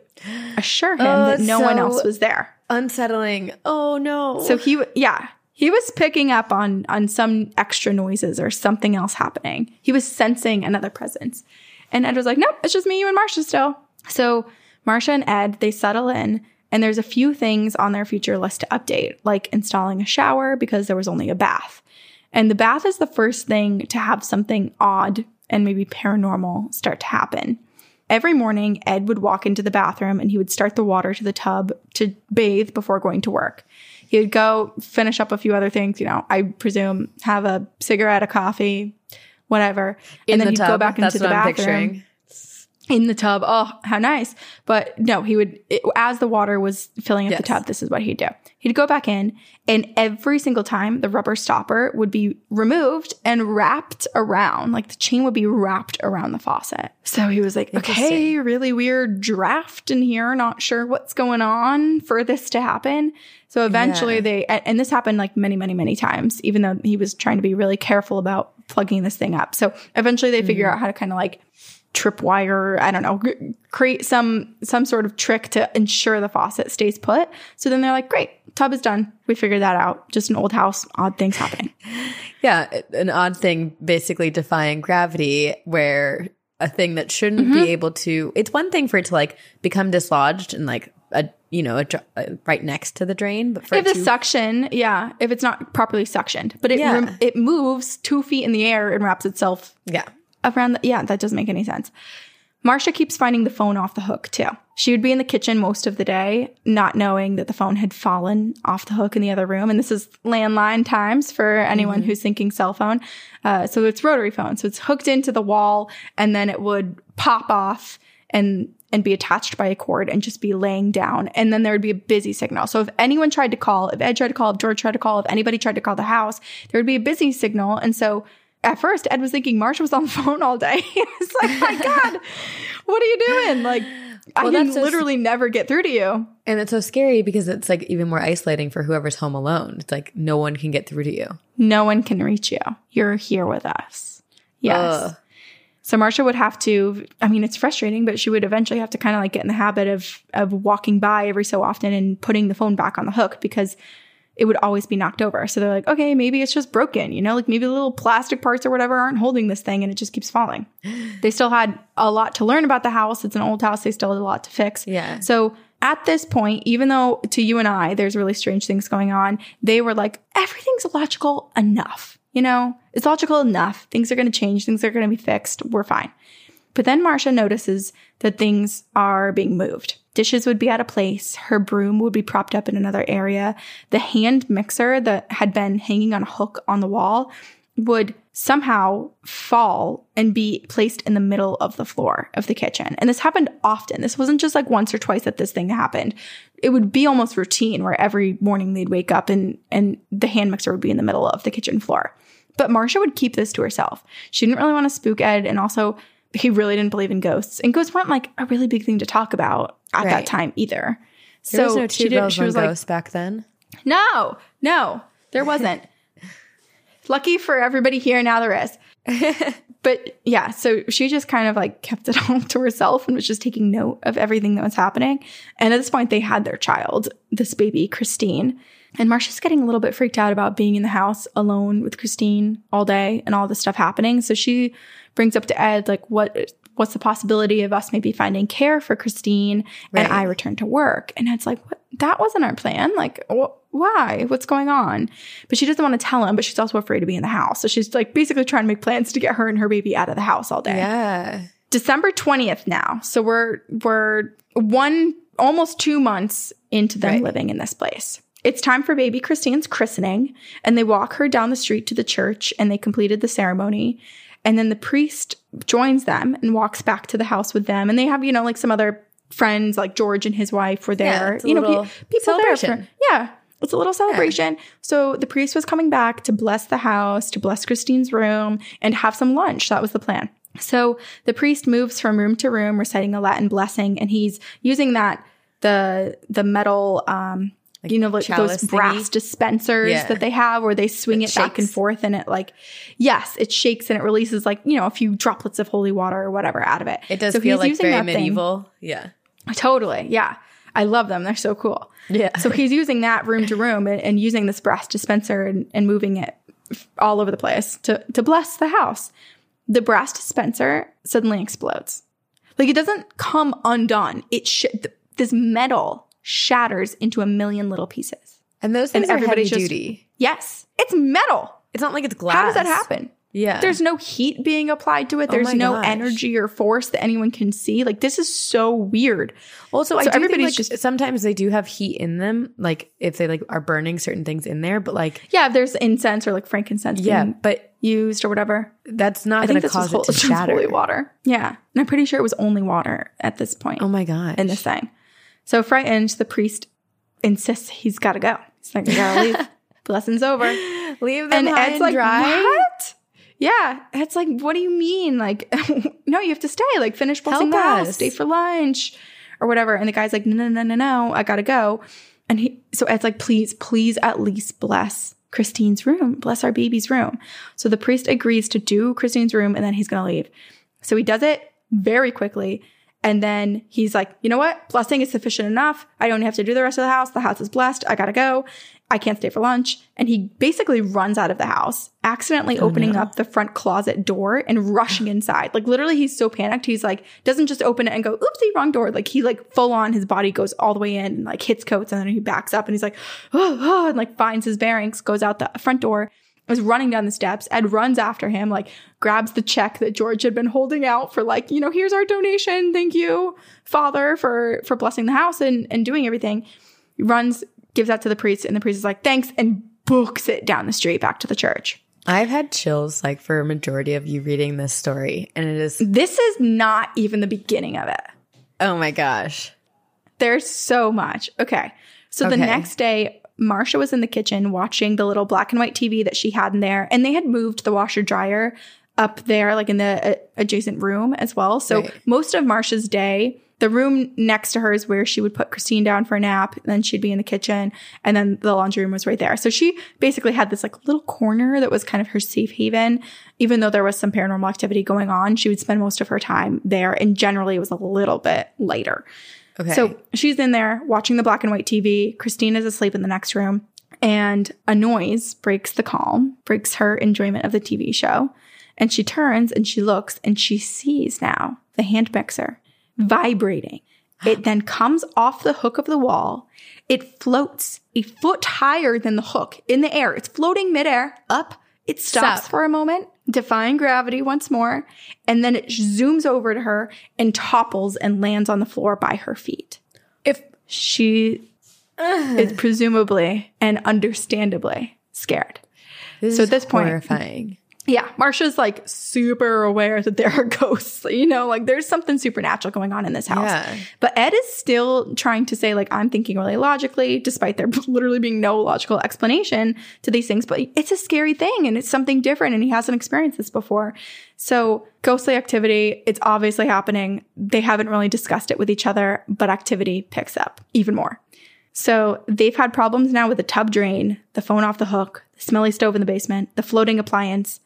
assure him Oh, that no one else was there. Unsettling. Oh no. So he, yeah, he was picking up on on some extra noises or something else happening. He was sensing another presence, and Ed was like, "Nope, it's just me, you, and Marsha still." So Marsha and Ed they settle in, and there's a few things on their future list to update, like installing a shower because there was only a bath, and the bath is the first thing to have something odd and maybe paranormal start to happen. Every morning, Ed would walk into the bathroom and he would start the water to the tub to bathe before going to work. He would go finish up a few other things, you know, I presume have a cigarette, a coffee, whatever. in and then the he'd tub. go back That's into the I'm bathroom picturing. In the tub. Oh, how nice. But no, he would, it, as the water was filling up the Yes. tub, this is what he'd do. He'd go back in, and every single time the rubber stopper would be removed and wrapped around, like the chain would be wrapped around the faucet. So he was like, okay, really weird draft in here. Not sure what's going on for this to happen. So eventually Yeah. they, and this happened like many, many, many times, even though he was trying to be really careful about plugging this thing up. So eventually they figure Mm-hmm. out how to kind of like tripwire, I don't know, create some some sort of trick to ensure the faucet stays put. So then they're like, "Great, tub is done. We figured that out. Just an old house, odd things happening." [laughs] Yeah, an odd thing basically defying gravity where a thing that shouldn't Mm-hmm. be able to it's one thing for it to like become dislodged and like a you know a, dr- uh, right next to the drain but for if the to, suction, yeah, if it's not properly suctioned, but it Yeah. rem- it moves two feet in the air and wraps itself yeah around the, yeah, that doesn't make any sense. Marsha keeps finding the phone off the hook too. She would be in the kitchen most of the day, not knowing that the phone had fallen off the hook in the other room. And this is landline times for anyone who's thinking cell phone. Uh, so it's rotary phone. So it's hooked into the wall and then it would pop off and and be attached by a cord and just be laying down. And then there would be a busy signal. So if anyone tried to call, if Ed tried to call, if George tried to call, if anybody tried to call the house, there would be a busy signal. And so at first, Ed was thinking Marsha was on the [laughs] phone all day. [laughs] Was like, my God, what are you doing? Like, I Well, can so- literally never get through to you. and it's so scary because it's like even more isolating for whoever's home alone it's like no one can get through to you No one can reach you. You're here with us. Yes. Ugh. So Marsha would have to, I mean, it's frustrating, but she would eventually have to kind of like get in the habit of of walking by every so often and putting the phone back on the hook because it would always be knocked over. So they're like, okay, maybe it's just broken, you know, like maybe the little plastic parts or whatever aren't holding this thing and it just keeps falling. [sighs] They still had a lot to learn about the house. It's an old house. They still had a lot to fix. Yeah. So at this point, even though to you and I, there's really strange things going on, they were like, everything's logical enough. You know, it's logical enough. Things are going to change. Things are going to be fixed. We're fine. But then Marcia notices that things are being moved. Dishes would be out of place. Her broom would be propped up in another area. The hand mixer that had been hanging on a hook on the wall would somehow fall and be placed in the middle of the floor of the kitchen. And this happened often. This wasn't just like once or twice that this thing happened. It would be almost routine where every morning they'd wake up and and the hand mixer would be in the middle of the kitchen floor. But Marcia would keep this to herself. She didn't really want to spook Ed and also he really didn't believe in ghosts. And ghosts weren't like a really big thing to talk about at that time either. there was so no she two did girls she was like ghost back then no, no, there wasn't. [laughs] Lucky for everybody here, now there is. [laughs] but yeah, so she just kind of like kept it [laughs] all to herself and was just taking note of everything that was happening. And at this point, they had their child, this baby, Christine. And Marsha's getting a little bit freaked out about being in the house alone with Christine all day and all this stuff happening. So she brings up to Ed, like, what what's the possibility of us maybe finding care for Christine and I return to work? And Ed's like, what? That wasn't our plan. Like, wh- why? What's going on? But she doesn't want to tell him, but she's also afraid to be in the house. So she's like basically trying to make plans to get her and her baby out of the house all day. yeah December 20th now. So we're we're one almost 2 months into them Right. living in this place. It's time for baby Christine's christening, and they walk her down the street to the church and they completed the ceremony. And then the priest joins them and walks back to the house with them. And they have, you know, like some other friends, like George and his wife were Yeah, there. a you know, pe- people there. celebration. For, yeah. It's a little celebration. So the priest was coming back to bless the house, to bless Christine's room, and have some lunch. That was the plan. So the priest moves from room to room, reciting a Latin blessing, and he's using that the the metal um you know like those brass thingy? dispensers Yeah. that they have where they swing It it, back and forth and it like yes it shakes and it releases like you know a few droplets of holy water or whatever out of it It does So feel like very that thing- medieval. Yeah. totally yeah i love them they're so cool Yeah. so he's using that room to room and, and using this brass dispenser and, and moving it all over the place to, to bless the house. The brass dispenser suddenly explodes. Like it doesn't come undone. It sh- th- this metal shatters into a million little pieces. And those things And are heavy everybody's just- duty. Yes, it's metal. It's not like it's glass. How does that happen? Yeah. There's no heat being applied to it. Oh There's my no gosh. energy or force that anyone can see. Like this is so weird. Also, I So do everybody's everybody's just- just sometimes they do have heat in them, like if they like are burning certain things in there. But like, Yeah, if there's incense or like frankincense yeah, but used or whatever. that's not I think to [laughs] this was, cause whole, it to shatter. holy water. Yeah. And I'm pretty sure it was only water at this point Oh my god! in this thing. So frightened, the priest insists he's got to go. He's like, gotta leave. [laughs] Blessing's over. leave them And high Ed's and like, dry. what? Yeah. Ed's like, what do you mean? Like, [laughs] no, you have to stay. Like, finish blessing Help the house, stay for lunch or whatever. And the guy's like, no, no, no, no, no, I gotta go. And he, so Ed's like, please, please at least bless Christine's room, bless our baby's room. So the priest agrees to do Christine's room and then he's gonna leave. So he does it very quickly. And then he's like, you know what? Blessing is sufficient enough. I don't have to do the rest of the house. The house is blessed. I gotta go. I can't stay for lunch. And he basically runs out of the house, accidentally oh, opening up the front closet door and rushing inside. Like literally, he's so panicked. He's like, doesn't just open it and go, oopsie, wrong door. Like he like full on, his body goes all the way in and like hits coats. And then he backs up and he's like, oh, oh, and like finds his bearings, goes out the front door is running down the steps. Ed runs after him, like grabs the check that George had been holding out for, like, you know, here's our donation. Thank you, Father, for for blessing the house and and doing everything. He runs, gives that to the priest, and the priest is like, thanks, and books it down the street back to the church. I've had chills like for a majority of you reading this story, and it is This is not even the beginning of it. oh my gosh. There's so much. Okay. So the next day, Marsha was in the kitchen watching the little black and white TV that she had in there, and they had moved the washer dryer up there, like in the uh, adjacent room as well. So Right. most of Marsha's day, the room next to her is where she would put Christine down for a nap, then she'd be in the kitchen, and then the laundry room was right there. So she basically had this like little corner that was kind of her safe haven. Even though there was some paranormal activity going on, she would spend most of her time there, and generally it was a little bit lighter. Okay. So she's in there watching the black and white TV. Christine is asleep in the next room, and a noise breaks the calm, breaks her enjoyment of the TV show. And she turns and she looks and she sees now the hand mixer vibrating. It then comes off the hook of the wall. It floats a foot higher than the hook in the air. It's floating midair up. It stops Stop. for a moment, defying gravity once more, and then it zooms over to her and topples and lands on the floor by her feet. if She is presumably and understandably scared. this So at this point- horrifying. Yeah, Marsha's like super aware that there are [laughs] ghosts. You know, like there's something supernatural going on in this house. Yeah. But Ed is still trying to say, like, I'm thinking really logically, despite there [laughs] literally being no logical explanation to these things. But it's a scary thing and it's something different and he hasn't experienced this before. So, ghostly activity, it's obviously happening. They haven't really discussed it with each other, but activity picks up even more. So they've had problems now with the tub drain, the phone off the hook, the smelly stove in the basement, the floating appliance,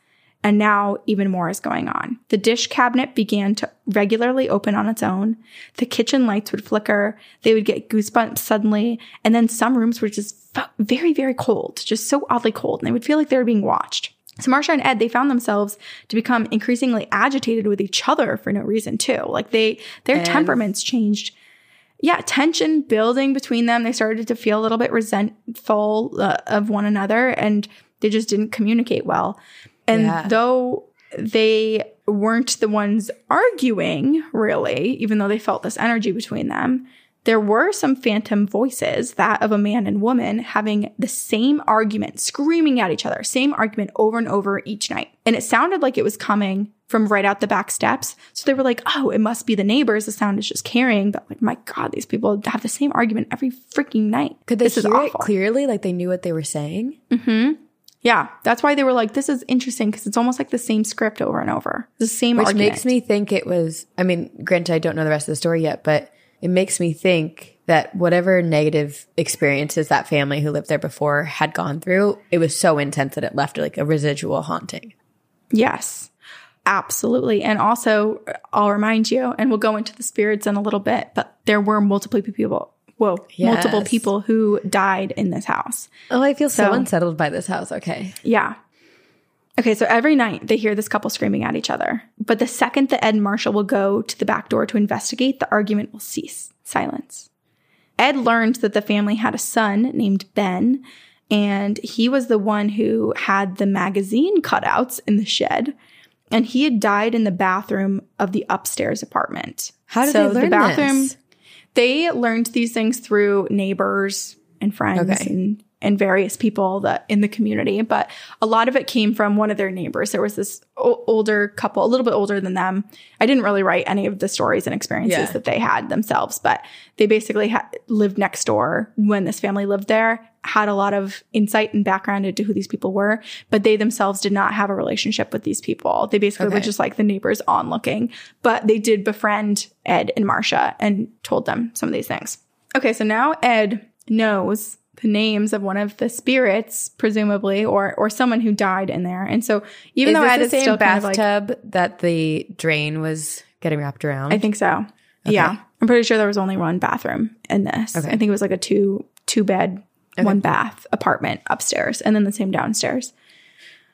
and now even more is going on. The dish cabinet began to regularly open on its own. The kitchen lights would flicker. They would get goosebumps suddenly. And then some rooms were just very, very cold, just so oddly cold. And they would feel like they were being watched. So Marsha and Ed, they found themselves to become increasingly agitated with each other for no reason too. Like they, their And- temperaments changed yeah, tension building between them. They started to feel a little bit resentful uh, of one another and they just didn't communicate well. And Yeah. though they weren't the ones arguing, really, even though they felt this energy between them, there were some phantom voices, that of a man and woman, having the same argument, screaming at each other, same argument over and over each night. And it sounded like it was coming from right out the back steps. So they were like, oh, it must be the neighbors. The sound is just carrying. But like, my God, these people have the same argument every freaking night. Could they this hear it clearly? Like they knew what they were saying? Mm-hmm. Yeah, that's why they were like, this is interesting because it's almost like the same script over and over. The same Which argument. makes me think it was, I mean, granted, I don't know the rest of the story yet, but it makes me think that whatever negative experiences that family who lived there before had gone through, it was so intense that it left like a residual haunting. Yes, absolutely. And also, I'll remind you, and we'll go into the spirits in a little bit, but there were multiple people. Whoa, multiple people who died in this house. Oh, I feel so, So- unsettled by this house. Okay. Yeah. Okay, so every night they hear this couple screaming at each other. But the second that Ed Marshall will go to the back door to investigate, the argument will cease. Silence. Ed learned that the family had a son named Ben, and he was the one who had the magazine cutouts in the shed. And he had died in the bathroom of the upstairs apartment. How did So they learn this? They learned these things through neighbors and friends Okay. and and various people that in the community but a lot of it came from one of their neighbors there was this o- older couple a little bit older than them i didn't really write any of the stories and experiences Yeah. that they had themselves but they basically ha- lived next door when this family lived there had a lot of insight and background into who these people were but they themselves did not have a relationship with these people they basically were just like the neighbors onlooking but they did befriend ed and marcia and told them some of these things okay so now ed knows the names of one of the spirits presumably or or someone who died in there and so even Is though ed the is same still kind of like bathtub that the drain was getting wrapped around? I think so. Yeah. I'm pretty sure there was only one bathroom in this. Okay. I think it was like a two two bed, one bath apartment upstairs and then the same downstairs.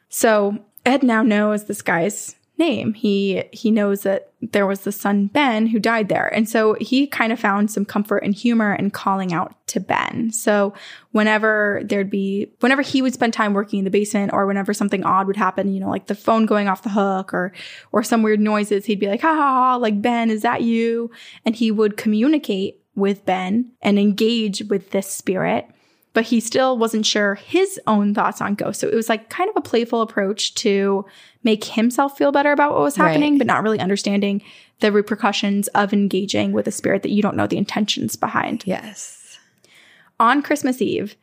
So Ed now knows this guy's name. He he knows that there was the son Ben who died there. And so he kind of found some comfort and humor in calling out to Ben. So whenever there'd be whenever he would spend time working in the basement or whenever something odd would happen, you know, like the phone going off the hook or or some weird noises, he'd be like, ha ha ha, like Ben, is that you? And he would communicate with Ben and engage with this spirit but he still wasn't sure his own thoughts on ghosts. So it was like kind of a playful approach to make himself feel better about what was happening, Right. but not really understanding the repercussions of engaging with a spirit that you don't know the intentions behind. yes. On Christmas Eve,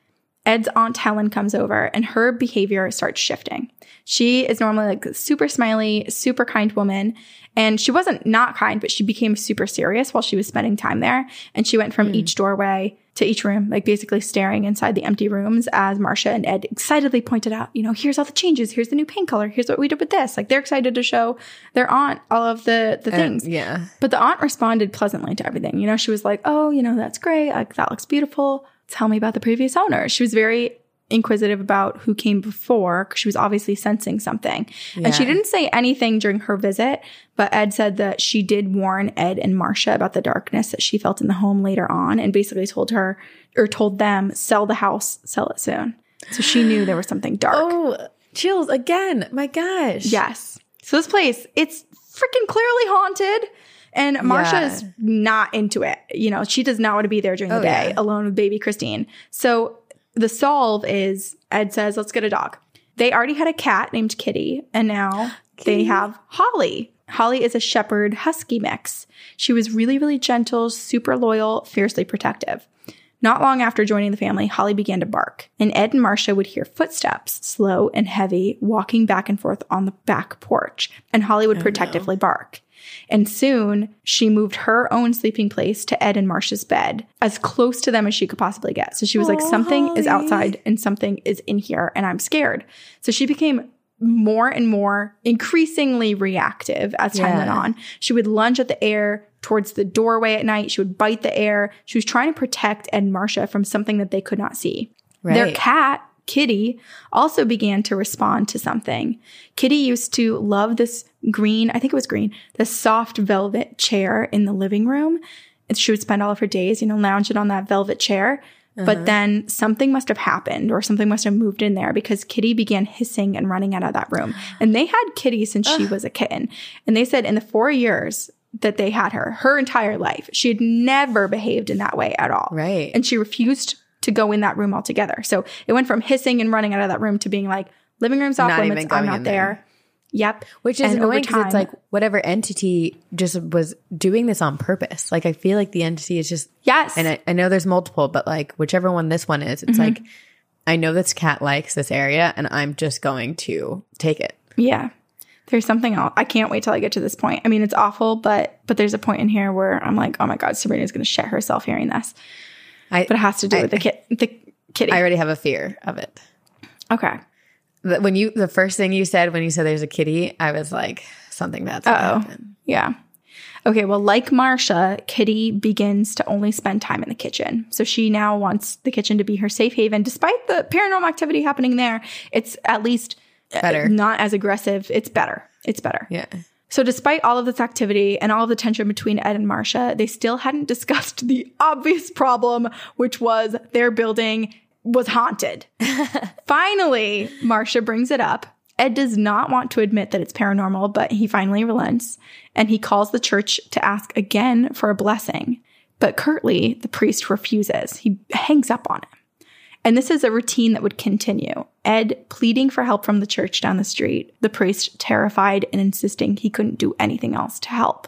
Ed's aunt Helen comes over and her behavior starts shifting. She is normally like a super smiley, super kind woman. And she wasn't not kind, but she became super serious while she was spending time there. And she went from hmm. each doorway to each room, like basically staring inside the empty rooms as Marcia and Ed excitedly pointed out, you know, here's all the changes. Here's the new paint color. Here's what we did with this. Like they're excited to show their aunt all of the, the And- things. yeah. But the aunt responded pleasantly to everything. You know, she was like, "Oh, you know, that's great. Like that looks beautiful. Tell me about the previous owner." She was very inquisitive about who came before because she was obviously sensing something. And she didn't say anything during her visit, but Ed said that she did warn Ed and Marcia about the darkness that she felt in the home later on and basically told her or told them, "Sell the house, sell it soon." So she knew there was something dark. Oh, chills again. My gosh. Yes. So this place, it's freaking clearly haunted. And Marcia Yeah. is not into it. You know, she does not want to be there during the Oh, day yeah. alone with baby Christine. So the solve is Ed says, let's get a dog. They already had a cat named Kitty, and now they have Holly. Holly is a shepherd husky mix. She was really, really gentle, super loyal, fiercely protective. Not long after joining the family, Holly began to bark, and Ed and Marcia would hear footsteps, slow and heavy, walking back and forth on the back porch, and Holly would oh, protectively bark. And soon she moved her own sleeping place to Ed and Marcia's bed, as close to them as she could possibly get. So she was like, Aw, something is outside and something is in here, and I'm scared. So she became more and more increasingly reactive as time went on. She would lunge at the air towards the doorway at night. She would bite the air. She was trying to protect Ed and Marcia from something that they could not see. Their cat, Kitty, also began to respond to something. Kitty used to love this green, I think it was green, this soft velvet chair in the living room. And she would spend all of her days, you know, lounging on that velvet chair. But uh-huh. then something must have happened or something must have moved in there because Kitty began hissing and running out of that room. [gasps] And they had Kitty since she was a kitten. And they said in the four years that they had her her entire life. She had never behaved in that way at all. Right. And she refused to go in that room altogether. So it went from hissing and running out of that room to being like, living room's off Not limits. I'm not there. there. Yep. Which is And annoying because it's like whatever entity just was doing this on purpose. Like I feel like the entity is just Yes. and I, I know there's multiple, but like whichever one this one is, it's Mm-hmm. like I know this cat likes this area and I'm just going to take it. Yeah. There's something else. I can't wait till I get to this point. I mean, it's awful, but but there's a point in here where I'm like, oh my god, Sabrina's going to shit herself hearing this. I But it has to do I- with the kid, the kitty. I already have a fear of it. okay. When you the first thing you said when you said there's a kitty, I was like something Uh-oh. happen. Yeah. Okay. Well, like Marsha, Kitty begins to only spend time in the kitchen. So she now wants the kitchen to be her safe haven. Despite the paranormal activity happening there, it's at least uh, Better. not as aggressive. It's better. It's better. Yeah. So, despite all of this activity and all of the tension between Ed and Marcia, they still hadn't [laughs] discussed the obvious problem, which was their building was haunted. [laughs] finally, Marcia brings it up. Ed does not want to admit that it's paranormal, but he finally relents and he calls the church to ask again for a blessing. But curtly, the priest refuses. He hangs up on him. And this is a routine that would continue. Ed pleading for help from the church down the street, the priest terrified and insisting he couldn't do anything else to help.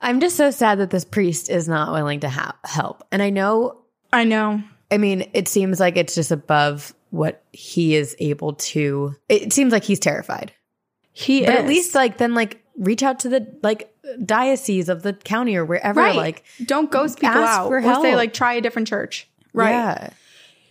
I'm just so sad that this priest is not willing to ha- help. And I know, I know. I mean, it seems like it's just above what he is able to. It seems like he's terrified. He But is. at least, like, then, like, reach out to the, like, diocese of the county or wherever. right. Like, don't ghost people out for or say like try a different church. Right. yeah.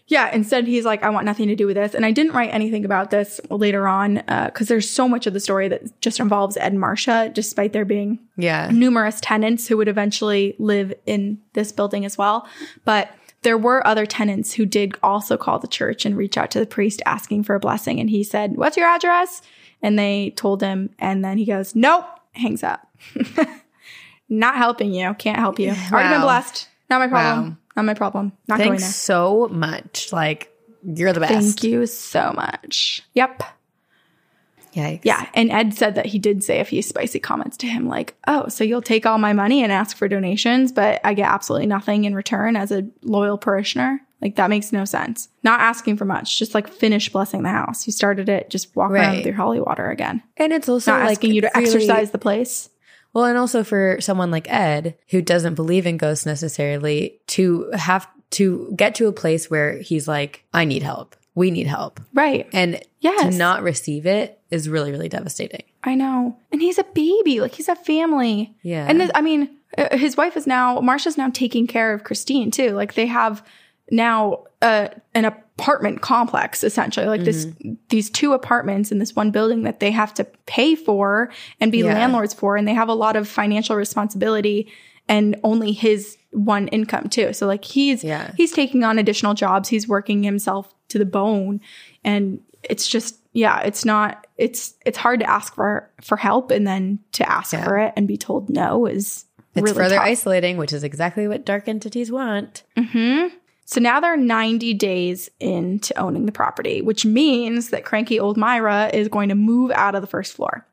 Yeah, instead he's like, I want nothing to do with this. And I didn't write anything about this later on uh, because there's so much of the story that just involves Ed and Marcia, despite there being Yeah. numerous tenants who would eventually live in this building as well. But there were other tenants who did also call the church and reach out to the priest asking for a blessing. And he said, What's your address? And they told him. And then he goes, Nope, hangs up. [laughs] Not helping you. Can't help you. Already been blessed. Not my problem. Wow. Not my problem. Not going Thanks there. so much. Like, you're the best. Thank you so much. Yep. Yikes. Yeah. And Ed said that he did say a few spicy comments to him, like, oh, so you'll take all my money and ask for donations, but I get absolutely nothing in return as a loyal parishioner. Like, that makes no sense. Not asking for much, just like finish blessing the house. You started it, just walk around Right. with your holy water again. And it's also Not like asking you to really- exorcise the place. Well, and also for someone like Ed, who doesn't believe in ghosts necessarily, to have to get to a place where he's like, I need help. We need help. Right. And Yes. to not receive it is really, really devastating. I know. And he's a baby. Like he's a family. Yeah. And this, I mean, uh, his wife is now, Marsha's now taking care of Christine too. Like they have now uh, an apartment complex essentially, like this, Mm-hmm. these two apartments in this one building that they have to pay for and be Yeah. landlords for. And they have a lot of financial responsibility and only his one income too. So like he's, Yeah. he's taking on additional jobs. He's working himself to the bone. And it's just, yeah, it's not, it's, it's hard to ask for, for help and then to ask Yeah. for it and be told no is It's really further tough. isolating, which is exactly what dark entities want. So now they're 90 days into owning the property, which means that cranky old Myra is going to move out of the first floor.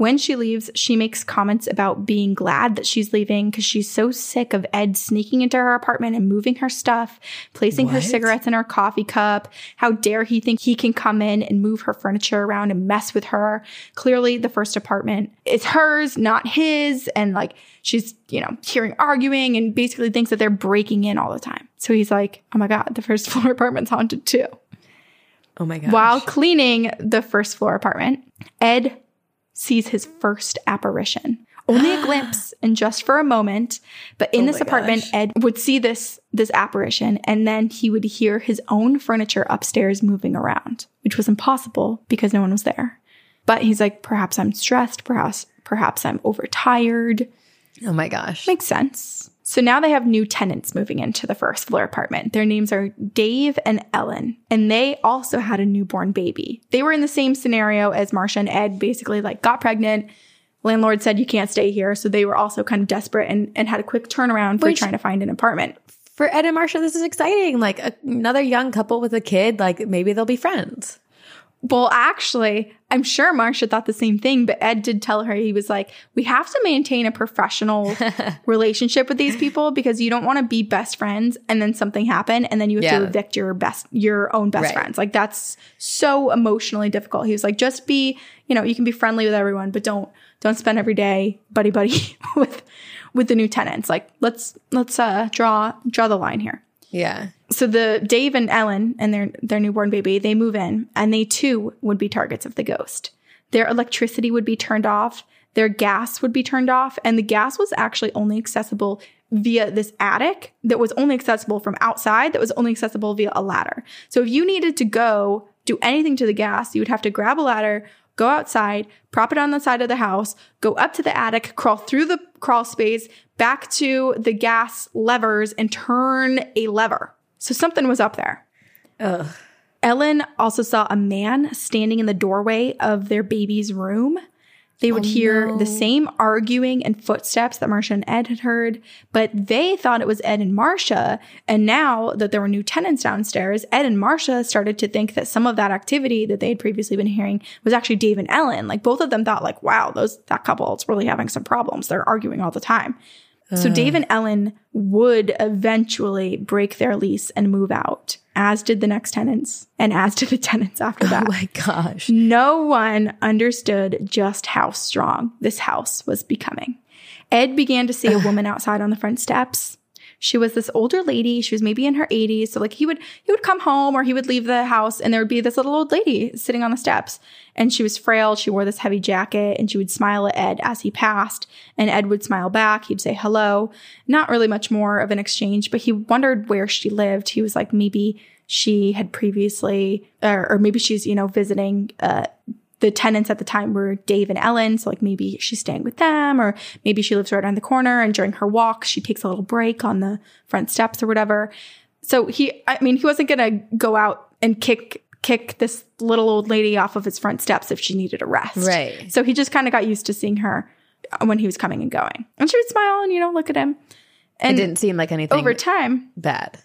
When she leaves, she makes comments about being glad that she's leaving because she's so sick of Ed sneaking into her apartment and moving her stuff, placing her cigarettes in her coffee cup. How dare he think he can come in and move her furniture around and mess with her? Clearly, the first apartment is hers, not his. And like, she's, you know, hearing arguing and basically thinks that they're breaking in all the time. So he's like, oh my God, the first [laughs] floor apartment's haunted too. Oh my God. While cleaning the first floor apartment, Ed sees his first apparition. Only a [gasps] glimpse and just for a moment, but in Oh this apartment gosh. Ed would see this this apparition and then he would hear his own furniture upstairs moving around, which was impossible because no one was there. But he's like perhaps I'm stressed, perhaps perhaps I'm overtired. Oh my gosh. Makes sense. So now they have new tenants moving into the first floor apartment. Their names are Dave and Ellen, and they also had a newborn baby. They were in the same scenario as Marsha and Ed, basically like got pregnant. Landlord said you can't stay here, so they were also kind of desperate and, and had a quick turnaround for Which- trying to find an apartment. For Ed and Marsha, this is exciting. Like a, another young couple with a kid, like maybe they'll be friends. Well, actually, I'm sure Marsha thought the same thing, but Ed did tell her he was like, we have to maintain a professional [laughs] relationship with these people because you don't want to be best friends and then something happen and then you have Yeah. to evict your best your own best Right. friends. Like that's so emotionally difficult. He was like, just be, you know, you can be friendly with everyone, but don't don't spend every day buddy buddy [laughs] with with the new tenants. Like let's let's uh draw draw the line here. Yeah. So the Dave and Ellen and their their newborn baby, they move in and they too would be targets of the ghost. Their electricity would be turned off, their gas would be turned off, and the gas was actually only accessible via this attic that was only accessible from outside that was only accessible via a ladder. So if you needed to go do anything to the gas, you would have to grab a ladder, go outside, prop it on the side of the house, go up to the attic, crawl through the crawl space, back to the gas levers and turn a lever. So something was up there. Ugh. Ellen also saw a man standing in the doorway of their baby's room. They would oh, hear the same arguing and footsteps that Marcia and Ed had heard, but they thought it was Ed and Marcia. And now that there were new tenants downstairs, Ed and Marcia started to think that some of that activity that they had previously been hearing was actually Dave and Ellen. Like both of them thought, like, wow, those that couple is really having some problems. They're arguing all the time. So Dave and Ellen would eventually break their lease and move out, as did the next tenants, and as did the [laughs] tenants after oh that. Oh my gosh. No one understood just how strong this house was becoming. Ed began to see a woman outside on the front steps. She was this older lady. She was maybe in her 80s. So like he would he would come home or he would leave the house and there would be this little old lady sitting on the steps. And she was frail. She wore this heavy jacket and she would smile at Ed as he passed. And Ed would smile back. He'd say hello. Not really much more of an exchange, but he wondered where she lived. He was like, maybe she had previously, or, or maybe she's, you know, visiting, uh, the tenants at the time were Dave and Ellen. So like maybe she's staying with them or maybe she lives right around the corner and during her walk, she takes a little break on the front steps or whatever. So he, I mean, he wasn't going to go out and kick, kick this little old lady off of his front steps if she needed a rest. Right. So he just kind of got used to seeing her when he was coming and going. And she would smile and, you know, look at him. It And didn't seem like anything over time, bad.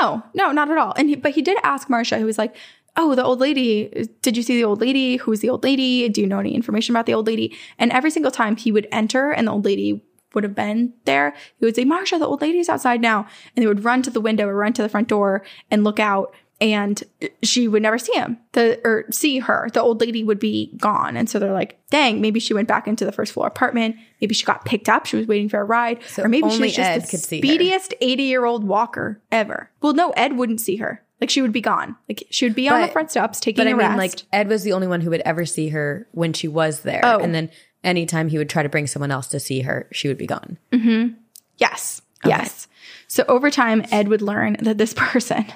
no, no, not at all. And he, but he did ask Marcia, who was like, "Oh, the old lady. Did you see the old lady? Who's the old lady? Do you know any information about the old lady?" And every single time he would enter, and the old lady would have been there, he would say, "Marcia, the old lady's outside now," and they would run to the window or run to the front door and look out. And she would never see him, the or see her. The old lady would be gone, and so they're like, "Dang, maybe she went back into the first floor apartment. Maybe she got picked up. She was waiting for a ride, So or maybe she was just Ed the could see her. speediest 80 year old walker ever. Well, no, Ed wouldn't see her. Like she would be gone. Like she would be on the front steps taking But I a mean, rest. like Ed was the only one who would ever see her when she was there. Oh. And then anytime he would try to bring someone else to see her, she would be gone. Hmm. yes, yes. So over time, Ed would learn that this [laughs] person,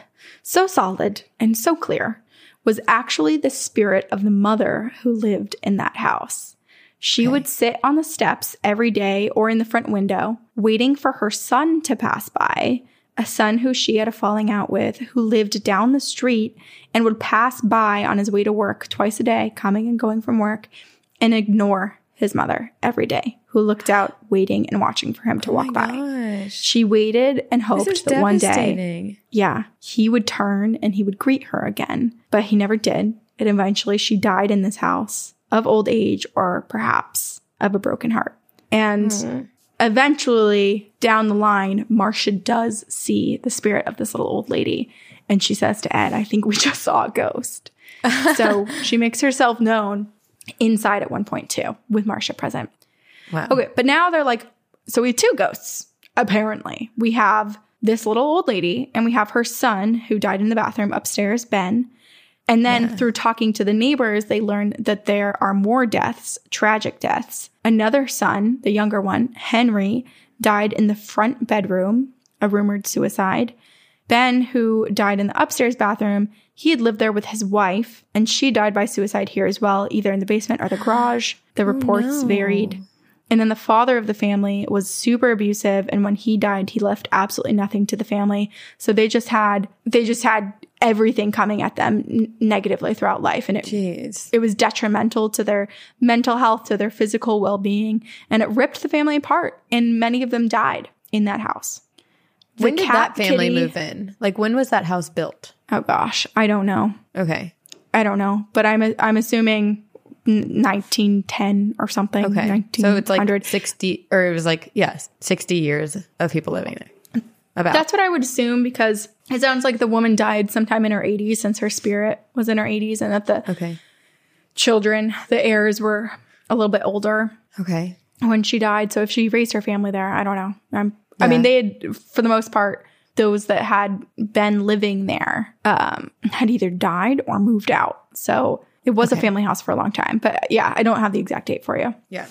so solid and so clear, was actually the spirit of the mother who lived in that house. She would sit on the steps every day or in the front window, waiting for her son to pass by, a son who she had a falling out with, who lived down the street and would pass by on his way to work twice a day, coming and going from work, and ignore his mother every day, who looked out, waiting and watching for him to walk by. Gosh. She waited and hoped that one day, yeah, he would turn and he would greet her again. But he never did. And eventually she died in this house of old age or perhaps of a broken heart. And eventually down the line, Marcia does see the spirit of this little old lady. And she says to Ed, I think we just saw a ghost. [laughs] so she makes herself known inside at one point too, with Marcia present. Wow. Okay, but now they're like, so we have two ghosts, apparently. We have this little old lady, and we have her son who died in the bathroom upstairs, Ben. And then through talking to the neighbors, they learn that there are more deaths, tragic deaths. Another son, the younger one, Henry, died in the front bedroom, a rumored suicide. Ben, who died in the upstairs bathroom, he had lived there with his wife, and she died by suicide here as well, either in the basement or the [gasps] garage. The oh, reports varied. And then the father of the family was super abusive. And when he died, he left absolutely nothing to the family. So they just had, they just had everything coming at them n- negatively throughout life. And it, Jeez. it was detrimental to their mental health, to their physical well being. And it ripped the family apart. And many of them died in that house. The When did that family kitty- move in? Like when was that house built? Oh gosh, I don't know. Okay. I don't know. But I'm, I'm assuming 1910 or something. Okay. So it's like 1900. 60 or it was like, yes, 60 years of people living there. About. That's what I would assume because it sounds like the woman died sometime in her 80s since her spirit was in her 80s and that the okay. children, the heirs were a little bit older Okay. when she died. So if she raised her family there, I don't know. I'm, I mean, they had, for the most part, those that had been living there um, had either died or moved out. So it was a family house for a long time. But yeah, I don't have the exact date for you. Yeah.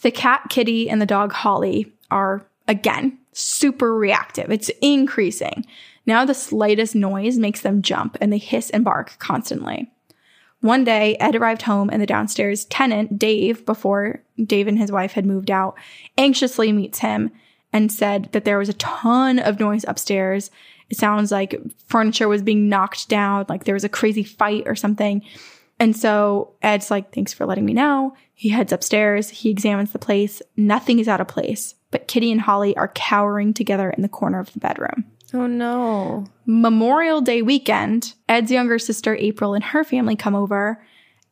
The cat Kitty and the dog Holly are again super reactive. It's increasing. Now the slightest noise makes them jump and they hiss and bark constantly. One day, Ed arrived home and the downstairs tenant, Dave, before Dave and his wife had moved out, anxiously meets him and said that there was a ton of noise upstairs. It sounds like furniture was being knocked down, like there was a crazy fight or something. And so Ed's like, thanks for letting me know. He heads upstairs. He examines the place. Nothing is out of place, but Kitty and Holly are cowering together in the corner of the bedroom. Oh no. Memorial Day weekend, Ed's younger sister April and her family come over,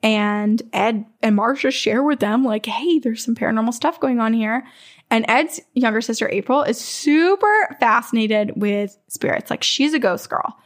and Ed and Marcia share with them, like, hey, there's some paranormal stuff going on here. And Ed's younger sister April is super fascinated with spirits. Like, she's a ghost girl.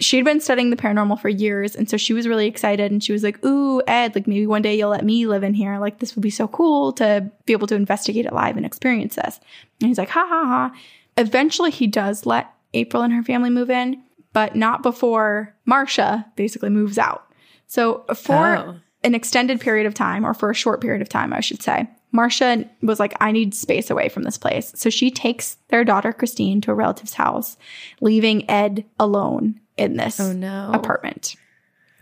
She'd been studying the paranormal for years, and so she was really excited. And she was like, Ooh, Ed, like maybe one day you'll let me live in here. Like, this would be so cool to be able to investigate it live and experience this. And he's like, Ha ha ha. Eventually, he does let April and her family move in, but not before Marcia basically moves out. So for Oh. an extended period of time, or for a short period of time, I should say, Marcia was like, I need space away from this place. So she takes their daughter Christine to a relative's house, leaving Ed alone in this Oh, no. apartment.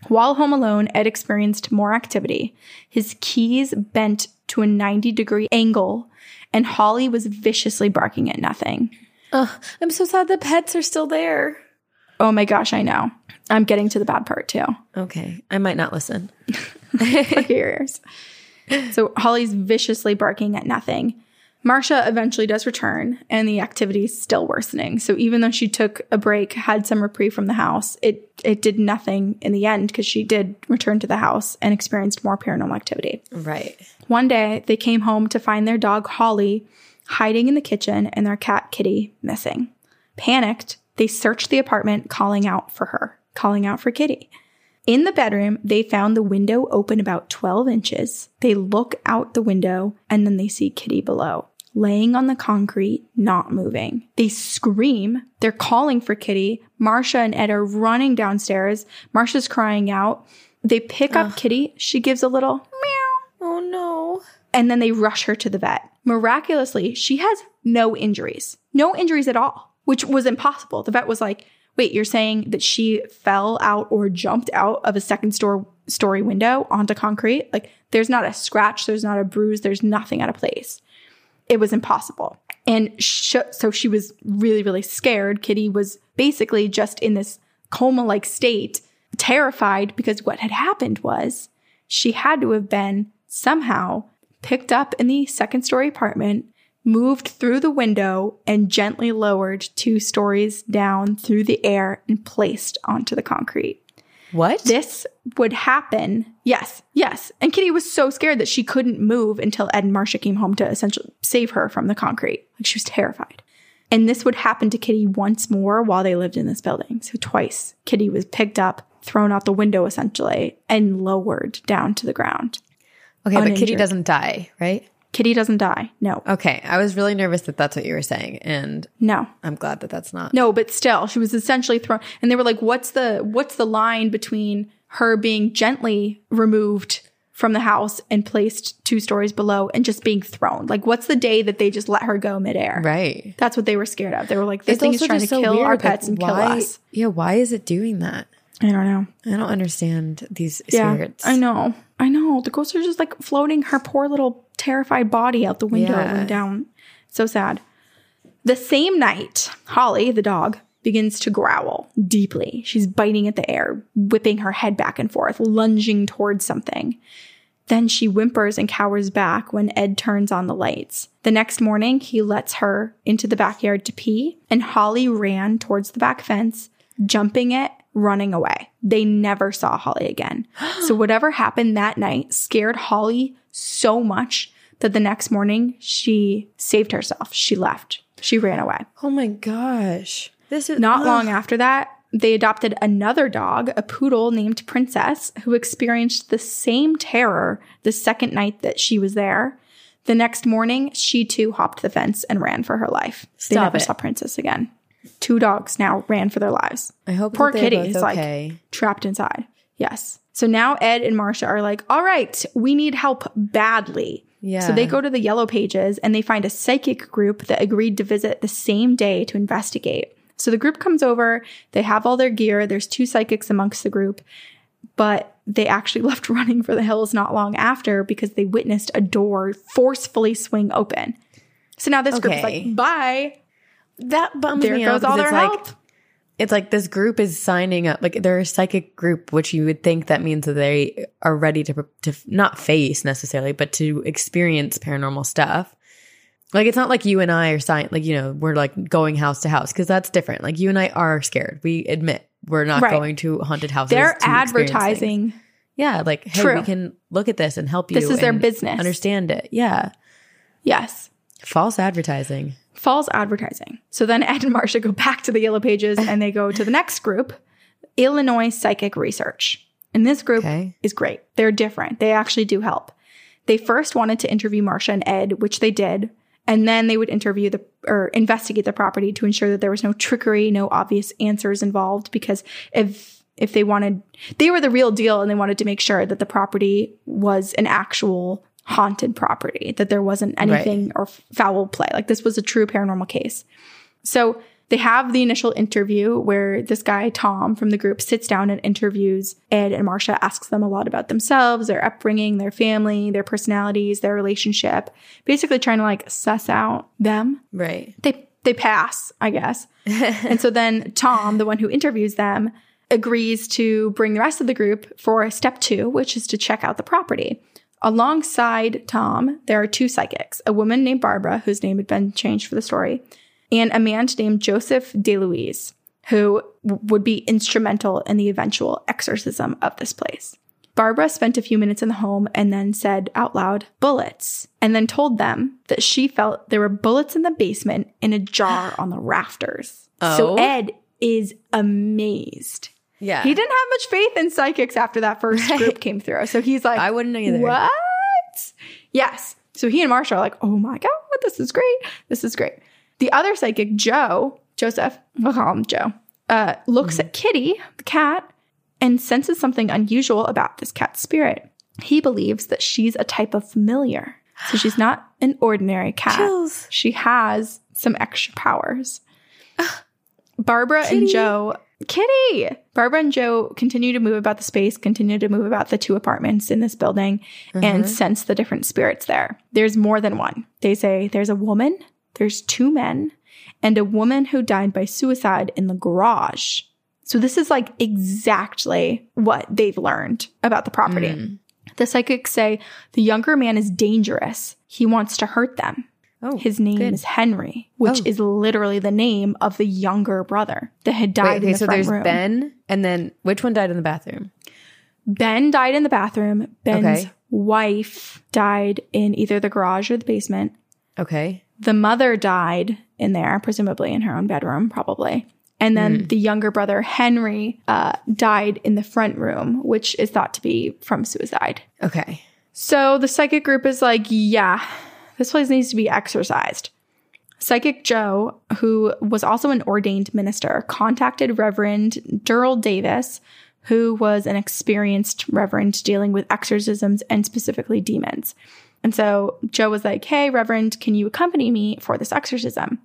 While home alone, Ed experienced more activity. His keys bent to a 90 degree angle, and Holly was viciously barking at nothing. Oh, I'm so sad the pets are still there. Oh my gosh, I know. I'm getting to the bad part too. Okay. I might not listen. [laughs] Look at your ears. So Holly's viciously barking at nothing. Marcia eventually does return, and the activity is still worsening. So even though she took a break, had some reprieve from the house, it it did nothing in the end because she did return to the house and experienced more paranormal activity. Right. One day, they came home to find their dog Holly hiding in the kitchen and their cat Kitty missing. Panicked, they searched the apartment, calling out for her, calling out for Kitty. In the bedroom, they found the window open about 12 inches. They look out the window and then they see Kitty below, laying on the concrete, not moving. They scream. They're calling for Kitty. Marcia and Ed are running downstairs. Marcia's crying out. They pick up Kitty. She gives a little meow Oh no. and then they rush her to the vet. Miraculously, she has no injuries, no injuries at all, which was impossible. The vet was like, wait, you're saying that she fell out or jumped out of a second store story window onto concrete? Like, there's not a scratch, there's not a bruise, there's nothing out of place. It was impossible. And sh- so she was really, really scared. Kitty was basically just in this coma like state, terrified because what had happened was she had to have been somehow picked up in the second story apartment, moved through the window, and gently lowered two stories down through the air and placed onto the concrete. What? This would happen. Yes, yes. And Kitty was so scared that she couldn't move until Ed and Marcia came home to essentially save her from the concrete. Like she was terrified. And this would happen to Kitty once more while they lived in this building. So twice, Kitty was picked up, thrown out the window essentially, and lowered down to the ground. okay, but Kitty doesn't die, right? Kitty doesn't die. No, Okay, I was really nervous that that's what you were saying, and no. I'm glad that that's not. No, but still, she was essentially thrown. And they were like, "What's the what's the line between her being gently removed from the house and placed two stories below, and just being thrown? Like, what's the day that they just let her go midair? Right. That's what they were scared of. They were like, "This It's thing is trying to so kill our weird, like, pets and kill us." Yeah, why is it doing that? I don't know. I don't understand these Yeah, spirits. I know. I know. The ghosts are just like floating her poor little terrified body out the window Yeah. and down. So sad. The same night, Holly, the dog, begins to growl deeply. She's biting at the air, whipping her head back and forth, lunging towards something. Then she whimpers and cowers back when Ed turns on the lights. The next morning, he lets her into the backyard to pee, and Holly ran towards the back fence, jumping it, running away. They never saw Holly again. [gasps] so, whatever happened that night scared Holly so much that the next morning she saved herself. She left. She ran away. Oh my gosh. This is Not ugh. long after that, they adopted another dog, a poodle named Princess, who experienced the same terror the second night that she was there. The next morning, she too hopped the fence and ran for her life. they never it. saw Princess again. Two dogs now ran for their lives. I hope Poor kitty is okay. like trapped inside. Yes. So now Ed and Marcia are like, all right, we need help badly. Yeah. So they go to the yellow pages and they find a psychic group that agreed to visit the same day to investigate. So the group comes over, they have all their gear, there's two psychics amongst the group, but they actually [laughs] left running for the hills not long after because they witnessed a door forcefully swing open. So now this group's Okay. like, bye. That bums There me goes out all their like help. It's like this group is signing up. Like they're a psychic group, which you would think that means that they are ready to to not face necessarily, but to experience paranormal stuff. Like it's not like you and I are sign like you know we're like going house to house because that's different. Like you and I are scared. We admit we're not Right. going to haunted houses. They're advertising. Yeah, like hey, True. we can look at this and help you. This is their business. Understand it. Yeah, Yes. false advertising. False advertising. So then Ed and Marcia go back to the yellow pages and they go to the next group, Illinois Psychic Research. And this group Okay. is great. They're different. They actually do help. They first wanted to interview Marcia and Ed, which they did. And then they would interview the or investigate the property to ensure that there was no trickery, no obvious answers involved. Because if if they wanted, they were the real deal, and they wanted to make sure that the property was an actual haunted property, that there wasn't anything or foul play. Like this was a true paranormal case. So they have the initial interview where this guy, Tom, from the group sits down and interviews Ed and Marcia, asks them a lot about themselves, their upbringing, their family, their personalities, their relationship, basically trying to like suss out them. Right. They they pass, I guess. [laughs] and so then Tom, the one who interviews them, agrees to bring the rest of the group for step two, which is to check out the property. Alongside Tom, there are two psychics, a woman named Barbara, whose name had been changed for the story, and a man named Joseph DeLouise, who w- would be instrumental in the eventual exorcism of this place. Barbara spent a few minutes in the home and then said out loud, bullets, and then told them that she felt there were bullets in the basement in a jar [gasps] on the rafters. So Oh. Ed is amazed. Yeah. He didn't have much faith in psychics after that first group came through. So he's like, I wouldn't either. What? Yes. So he and Marcia are like, oh my God, this is great. This is great. The other psychic, Joe, Joseph, we'll call him Joe, uh, looks Mm-hmm. at Kitty, the cat, and senses something unusual about this cat's spirit. He believes that she's a type of familiar. So she's not an ordinary cat. Chills. She has some extra powers. Barbara and Joe, Kitty! Barbara and Joe continue to move about the space, continue to move about the two apartments in this building, and mm-hmm. sense the different spirits there. There's more than one. They say there's a woman, there's two men, and a woman who died by suicide in the garage. So this is like exactly what they've learned about the property. Mm. The psychics say the younger man is dangerous. He wants to hurt them. Oh, His name good. is Henry, which Oh. is literally the name of the younger brother that had died Wait, okay, the so there's room. Ben, and then which one died in the bathroom? Ben died in the bathroom. Ben's Okay. wife died in either the garage or the basement. Okay. The mother died in there, presumably in her own bedroom, probably. And then the younger brother, Henry, uh, died in the front room, which is thought to be from suicide. Okay. So the psychic group is like, yeah, this place needs to be exorcised. Psychic Joe, who was also an ordained minister, contacted Reverend Durrell Davis, who was an experienced reverend dealing with exorcisms and specifically demons. And so Joe was like, Hey, Reverend, can you accompany me for this exorcism?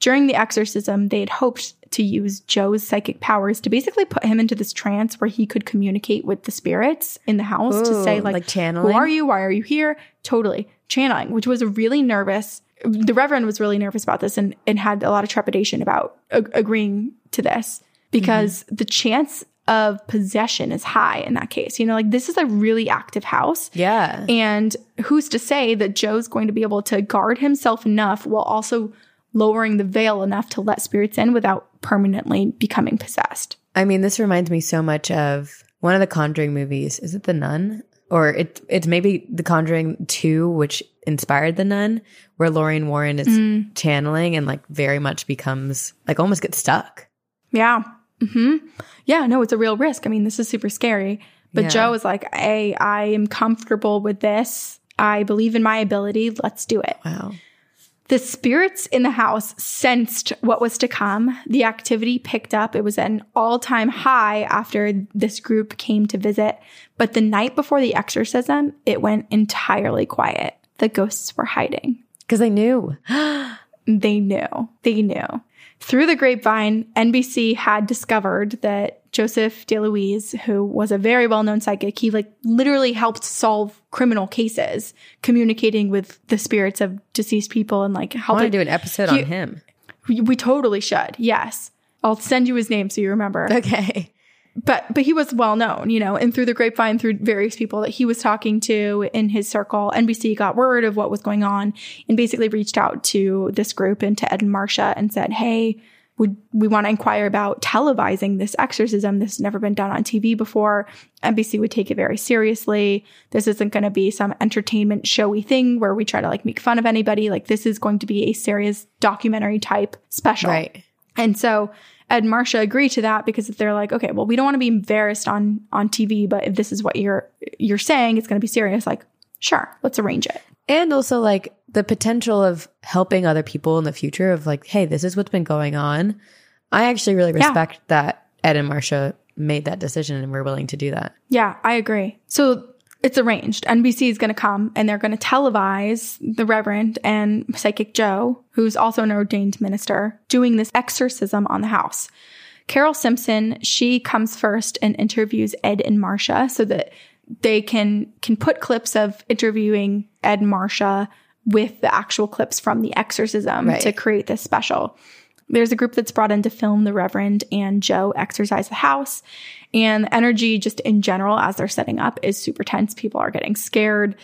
During the exorcism, they had hoped to use Joe's psychic powers to basically put him into this trance where he could communicate with the spirits in the house to say, like, like channeling? Who are you? Why are you here? Totally. Channeling, which was really nervous. The Reverend was really nervous about this and, and had a lot of trepidation about ag- agreeing to this because mm-hmm. the chance of possession is high in that case. You know, like this is a really active house. Yeah. And who's to say that Joe's going to be able to guard himself enough while also lowering the veil enough to let spirits in without permanently becoming possessed? I mean, this reminds me so much of one of the Conjuring movies. Is it The Nun? Or it, it's maybe The Conjuring 2, which inspired The Nun, where Lorraine Warren is Mm. channeling and like very much becomes like almost gets stuck. Yeah. hmm Yeah, no, it's a real risk. I mean, this is super scary. But Yeah. Joe is like, hey, I am comfortable with this. I believe in my ability. Let's do it. Wow. The spirits in the house sensed what was to come. The activity picked up. It was an all time high after this group came to visit. But the night before the exorcism, it went entirely quiet. The ghosts were hiding. Because they knew. [gasps] They knew. They knew. Through the grapevine, NBC had discovered that Joseph DeLouise, who was a very well known psychic, he like literally helped solve criminal cases, communicating with the spirits of deceased people and like I want helping to do an episode He- on him. we, we totally should. Yes. I'll send you his name so you remember. Okay. But but he was well known, you know, and through the grapevine, through various people that he was talking to in his circle, NBC got word of what was going on and basically reached out to this group and to Ed and Marcia and said, Hey, would we want to inquire about televising this exorcism? This has never been done on TV before. NBC would take it very seriously. This isn't going to be some entertainment showy thing where we try to like make fun of anybody. Like this is going to be a serious documentary type special. Right. And so and Marcia agree to that because they're like, okay, well, we don't want to be embarrassed on on TV, but if this is what you're you're saying, it's going to be serious. Like, sure, let's arrange it. And also like the potential of helping other people in the future of like, hey, this is what's been going on. I actually really Yeah. respect that Ed and Marcia made that decision and were willing to do that. Yeah, I agree. So it's arranged. NBC is going to come and they're going to televise the Reverend and Psychic Joe, who's also an ordained minister, doing this exorcism on the house. Carole Simpson, she comes first and interviews Ed and Marcia so that they can can put clips of interviewing Ed and Marcia with the actual clips from the exorcism Right. to create this special. There's a group that's brought in to film the Reverend and Joe exorcise the house. And the energy, just in general, as they're setting up, is super tense. People are getting scared.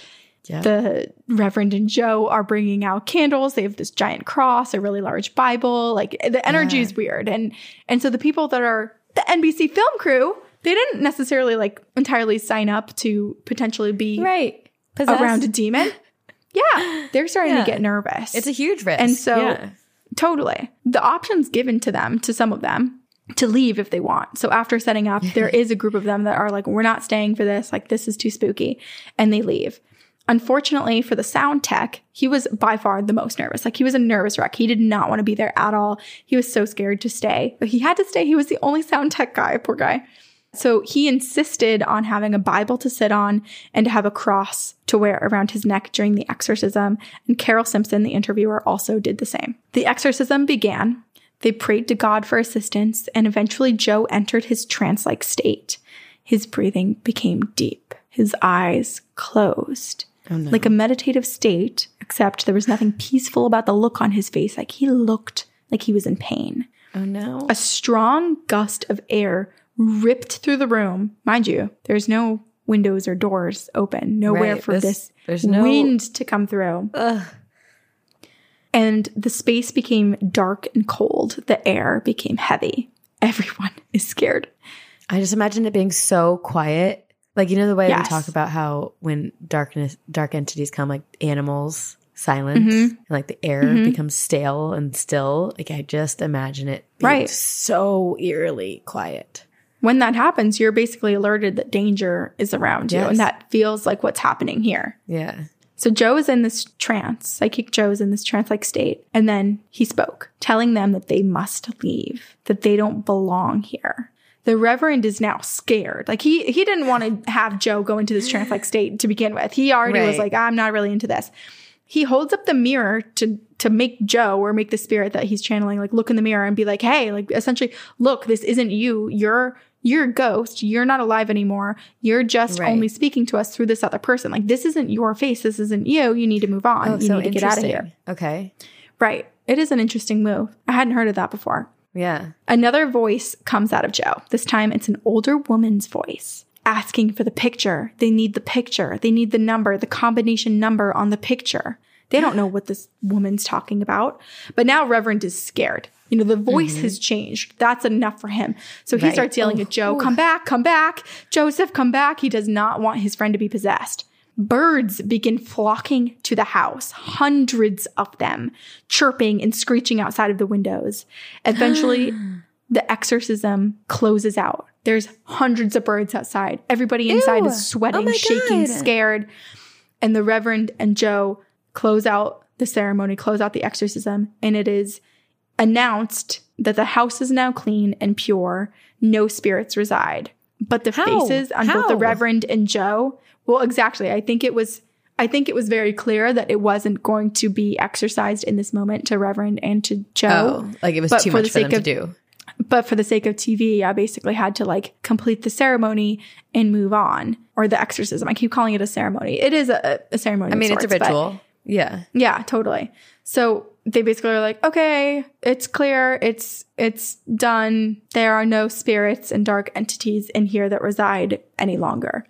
Yeah. The Reverend and Joe are bringing out candles. They have this giant cross, a really large Bible. Like the energy is weird. And and so the people that are the NBC film crew, they didn't necessarily like entirely sign up to potentially be right. around a demon. Yeah, they're starting Yeah. to get nervous. It's a huge risk. And so, Yeah. totally, the options given to them, to some of them, to leave if they want. So after setting up, there is a group of them that are like, we're not staying for this. Like, this is too spooky. And they leave. Unfortunately for the sound tech, he was by far the most nervous. Like, he was a nervous wreck. He did not want to be there at all. He was so scared to stay, but he had to stay. He was the only sound tech guy, poor guy. So he insisted on having a Bible to sit on and to have a cross to wear around his neck during the exorcism. And Carole Simpson, the interviewer, also did the same. The exorcism began. They prayed to God for assistance, and eventually Joe entered his trance like state. His breathing became deep, his eyes closed. Oh, like a meditative state, except there was nothing peaceful about the look on his face. Like he looked like he was in pain. Oh no. A strong gust of air ripped through the room. Mind you, there's no windows or doors open, nowhere Right. for This- this, there's no- wind to come through. And the space became dark and cold. The air became heavy. Everyone [laughs] is scared. I just imagine it being so quiet. Like you know the way we talk about how when darkness dark entities come like animals silence Mm-hmm. and like the air becomes stale and still. Like I just imagine it being Right. so eerily quiet. When that happens, you're basically alerted that danger is around you. Yes. And that feels like what's happening here. Yeah. So Joe is in this trance. Psychic Joe is in this trance like state. And then he spoke, telling them that they must leave, that they don't belong here. The Reverend is now scared. Like he he didn't want to have Joe go into this trance like state to begin with. He already was like, I'm not really into this. He holds up the mirror to to make Joe or make the spirit that he's channeling like look in the mirror and be like, hey, like essentially, look, this isn't you. You're you're a ghost. You're not alive anymore. You're just Right. only speaking to us through this other person. Like this isn't your face. This isn't you. You need to move on. Oh, you so need to get out of here. Okay. Right. It is an interesting move. I hadn't heard of that before. Yeah. Another voice comes out of Joe. This time it's an older woman's voice asking for the picture. They need the picture. They need the number, the combination number on the picture. They don't know what this woman's talking about. But now Reverend is scared. You know, the voice mm-hmm. has changed. That's enough for him. So he Right. starts yelling Oh, at Joe, come back, come back. Joseph, come back. He does not want his friend to be possessed. Birds begin flocking to the house, hundreds of them, chirping and screeching outside of the windows. Eventually, [gasps] the exorcism closes out. There's hundreds of birds outside. Everybody inside Ew. is sweating, Oh shaking, God. scared. And the Reverend and Joe close out the ceremony, close out the exorcism, and it is announced that the house is now clean and pure. No spirits reside. But the How? faces on both the Reverend and Joe, well, exactly. I think it was. I think it was very clear that it wasn't going to be exorcised in this moment to Reverend and to Joe. Oh, like it was But too for much the for them sake to of- do. But for the sake of TV, I basically had to like complete the ceremony and move on, or the exorcism. I keep calling it a ceremony. It is a, a ceremony. I of mean, it's a sorts, ritual. Yeah. yeah, totally. So they basically are like, okay, it's clear, it's it's done. There are no spirits and dark entities in here that reside any longer.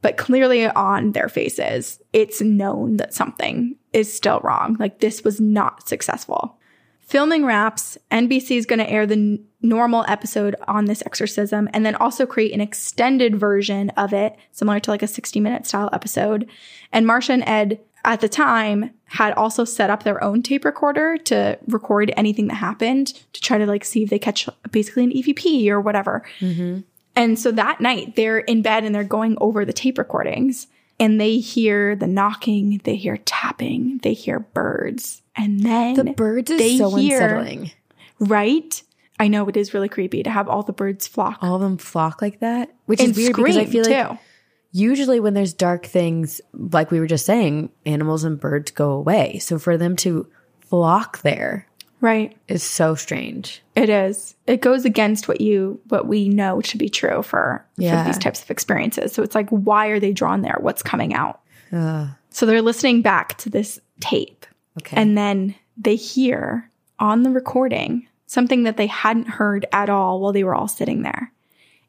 But clearly on their faces, it's known that something is still wrong. Like this was not successful. Filming wraps, NBC is going to air the n- normal episode on this exorcism and then also create an extended version of it, similar to like a 60 minute style episode. And Marcia and Ed at the time had also set up their own tape recorder to record anything that happened to try to like see if they catch basically an EVP or whatever. Mm-hmm. And so that night they're in bed and they're going over the tape recordings and they hear the knocking, they hear tapping, they hear birds. And then The birds is they so hear- unsettling. Right? I know it is really creepy to have all the birds flock. All of them flock like that, which and is weird because I feel like too. Usually when there's dark things, like we were just saying, animals and birds go away. So for them to flock there Right. is so strange. It is. It goes against what you what we know to be true for, Yeah. for these types of experiences. So it's like, why are they drawn there? What's coming out? So they're listening back to this tape. Okay. And then they hear on the recording something that they hadn't heard at all while they were all sitting there.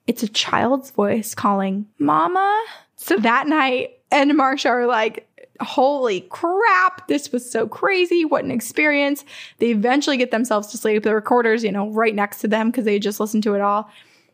It's a child's voice calling, Mama. So that night, and Marcia are like, Holy crap, this was so crazy. What an experience. They eventually get themselves to sleep. The recorder's, you know, right next to them because they just listened to it all.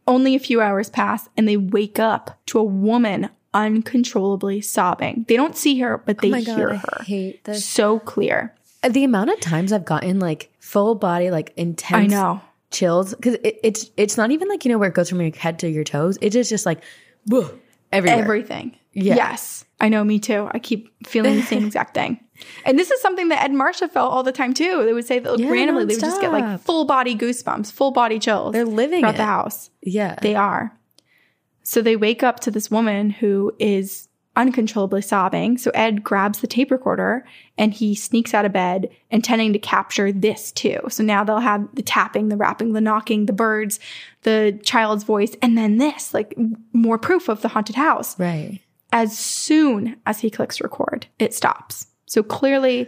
Only a few hours pass and they wake up to a woman uncontrollably sobbing. They don't see her, but they oh my god, hear her. hate this. So clear. The amount of times I've gotten like full body, like intense I know. Chills because it, it's it's not even like you know where it goes from your head to your toes. It is just like everywhere. Everything. Yeah. Yes. I know, me too. I keep feeling the same [laughs] exact thing. And this is something that Ed Marcia felt all the time too. They would say that like, Yeah, randomly they would just get like full body goosebumps, full body chills. They're living throughout it. the house. yeah, They are. So they wake up to this woman who is uncontrollably sobbing. So Ed grabs the tape recorder and he sneaks out of bed, intending to capture this too. So now they'll have the tapping, the rapping, the knocking, the birds, the child's voice, and then this, like more proof of the haunted house. right. As soon as he clicks record, it stops. So clearly,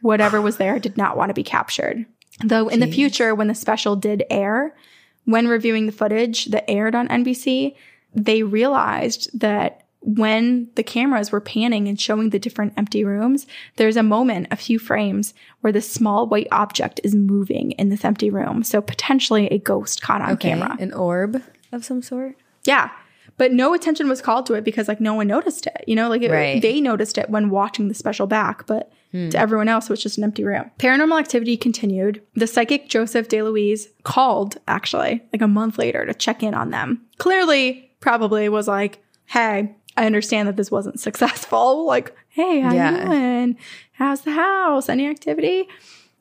whatever was there did not want to be captured. Though in the future, when the special did air, when reviewing the footage that aired on NBC, they realized that when the cameras were panning and showing the different empty rooms, there's a moment, a few frames, where the small white object is moving in this empty room. So potentially a ghost caught on Okay, camera. an orb of some sort. Yeah. But no attention was called to it because like no one noticed it. You know, like it, Right. they noticed it when watching the special back, but hmm. to everyone else it was just an empty room. Paranormal activity continued. The psychic Joseph DeLouise called actually like a month later to check in on them. Clearly, probably was like, "Hey, I understand that this wasn't [laughs] successful. Like, hey, how Yeah. you doing? How's the house? Any activity?"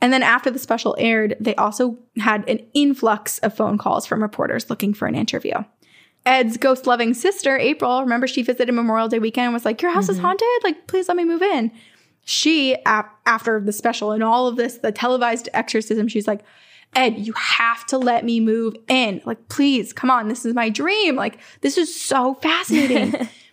And then after the special aired, they also had an influx of phone calls from reporters looking for an interview. Ed's ghost loving sister, April, remember she visited Memorial Day weekend and was like, Your house is mm-hmm. haunted? Like, please let me move in. She, a- after the special and all of this, the televised exorcism, she's like, Ed, you have to let me move in. Like, please, come on. This is my dream. Like, this is so fascinating. [laughs]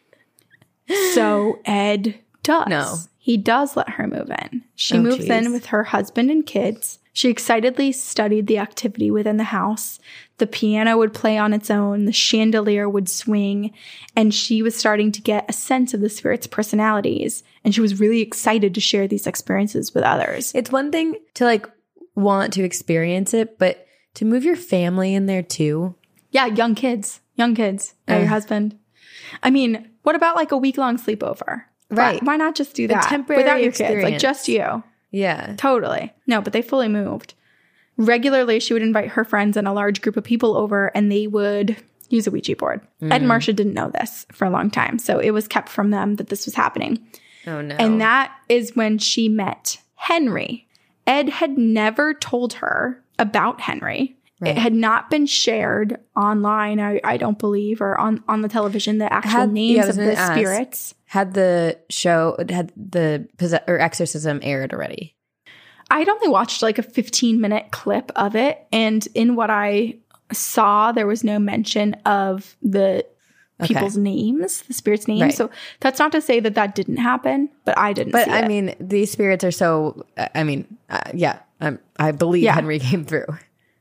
so Ed does. No. He does let her move in. She Oh, moves in with her husband and kids. She excitedly studied the activity within the house. The piano would play on its own, the chandelier would swing, and she was starting to get a sense of the spirit's personalities. And she was really excited to share these experiences with others. It's one thing to like want to experience it, but to move your family in there too. Yeah, young kids, young kids, and your eh. husband. I mean, what about like a week long sleepover? Right. Why, not just do that temporary without your kids? Like just you. Yeah. Totally. No, but they fully moved. Regularly, she would invite her friends and a large group of people over, and they would use a Ouija board. Ed and Marcia didn't know this for a long time, so it was kept from them that this was happening. Oh no. And that is when she met Henry. Ed had never told her about Henry. It had not been shared online, I, I don't believe, or on, on the television, the actual Had- names was of the ask. spirits. had the show had the possess- or exorcism aired already. I'd only watched like a 15 minute clip of it. And in what I saw, there was no mention of the Okay. people's names, the spirits' names. Right. So that's not to say that that didn't happen, but I didn't But I it. mean, these spirits are so. I mean, uh, yeah, um, I believe Yeah. Henry came through.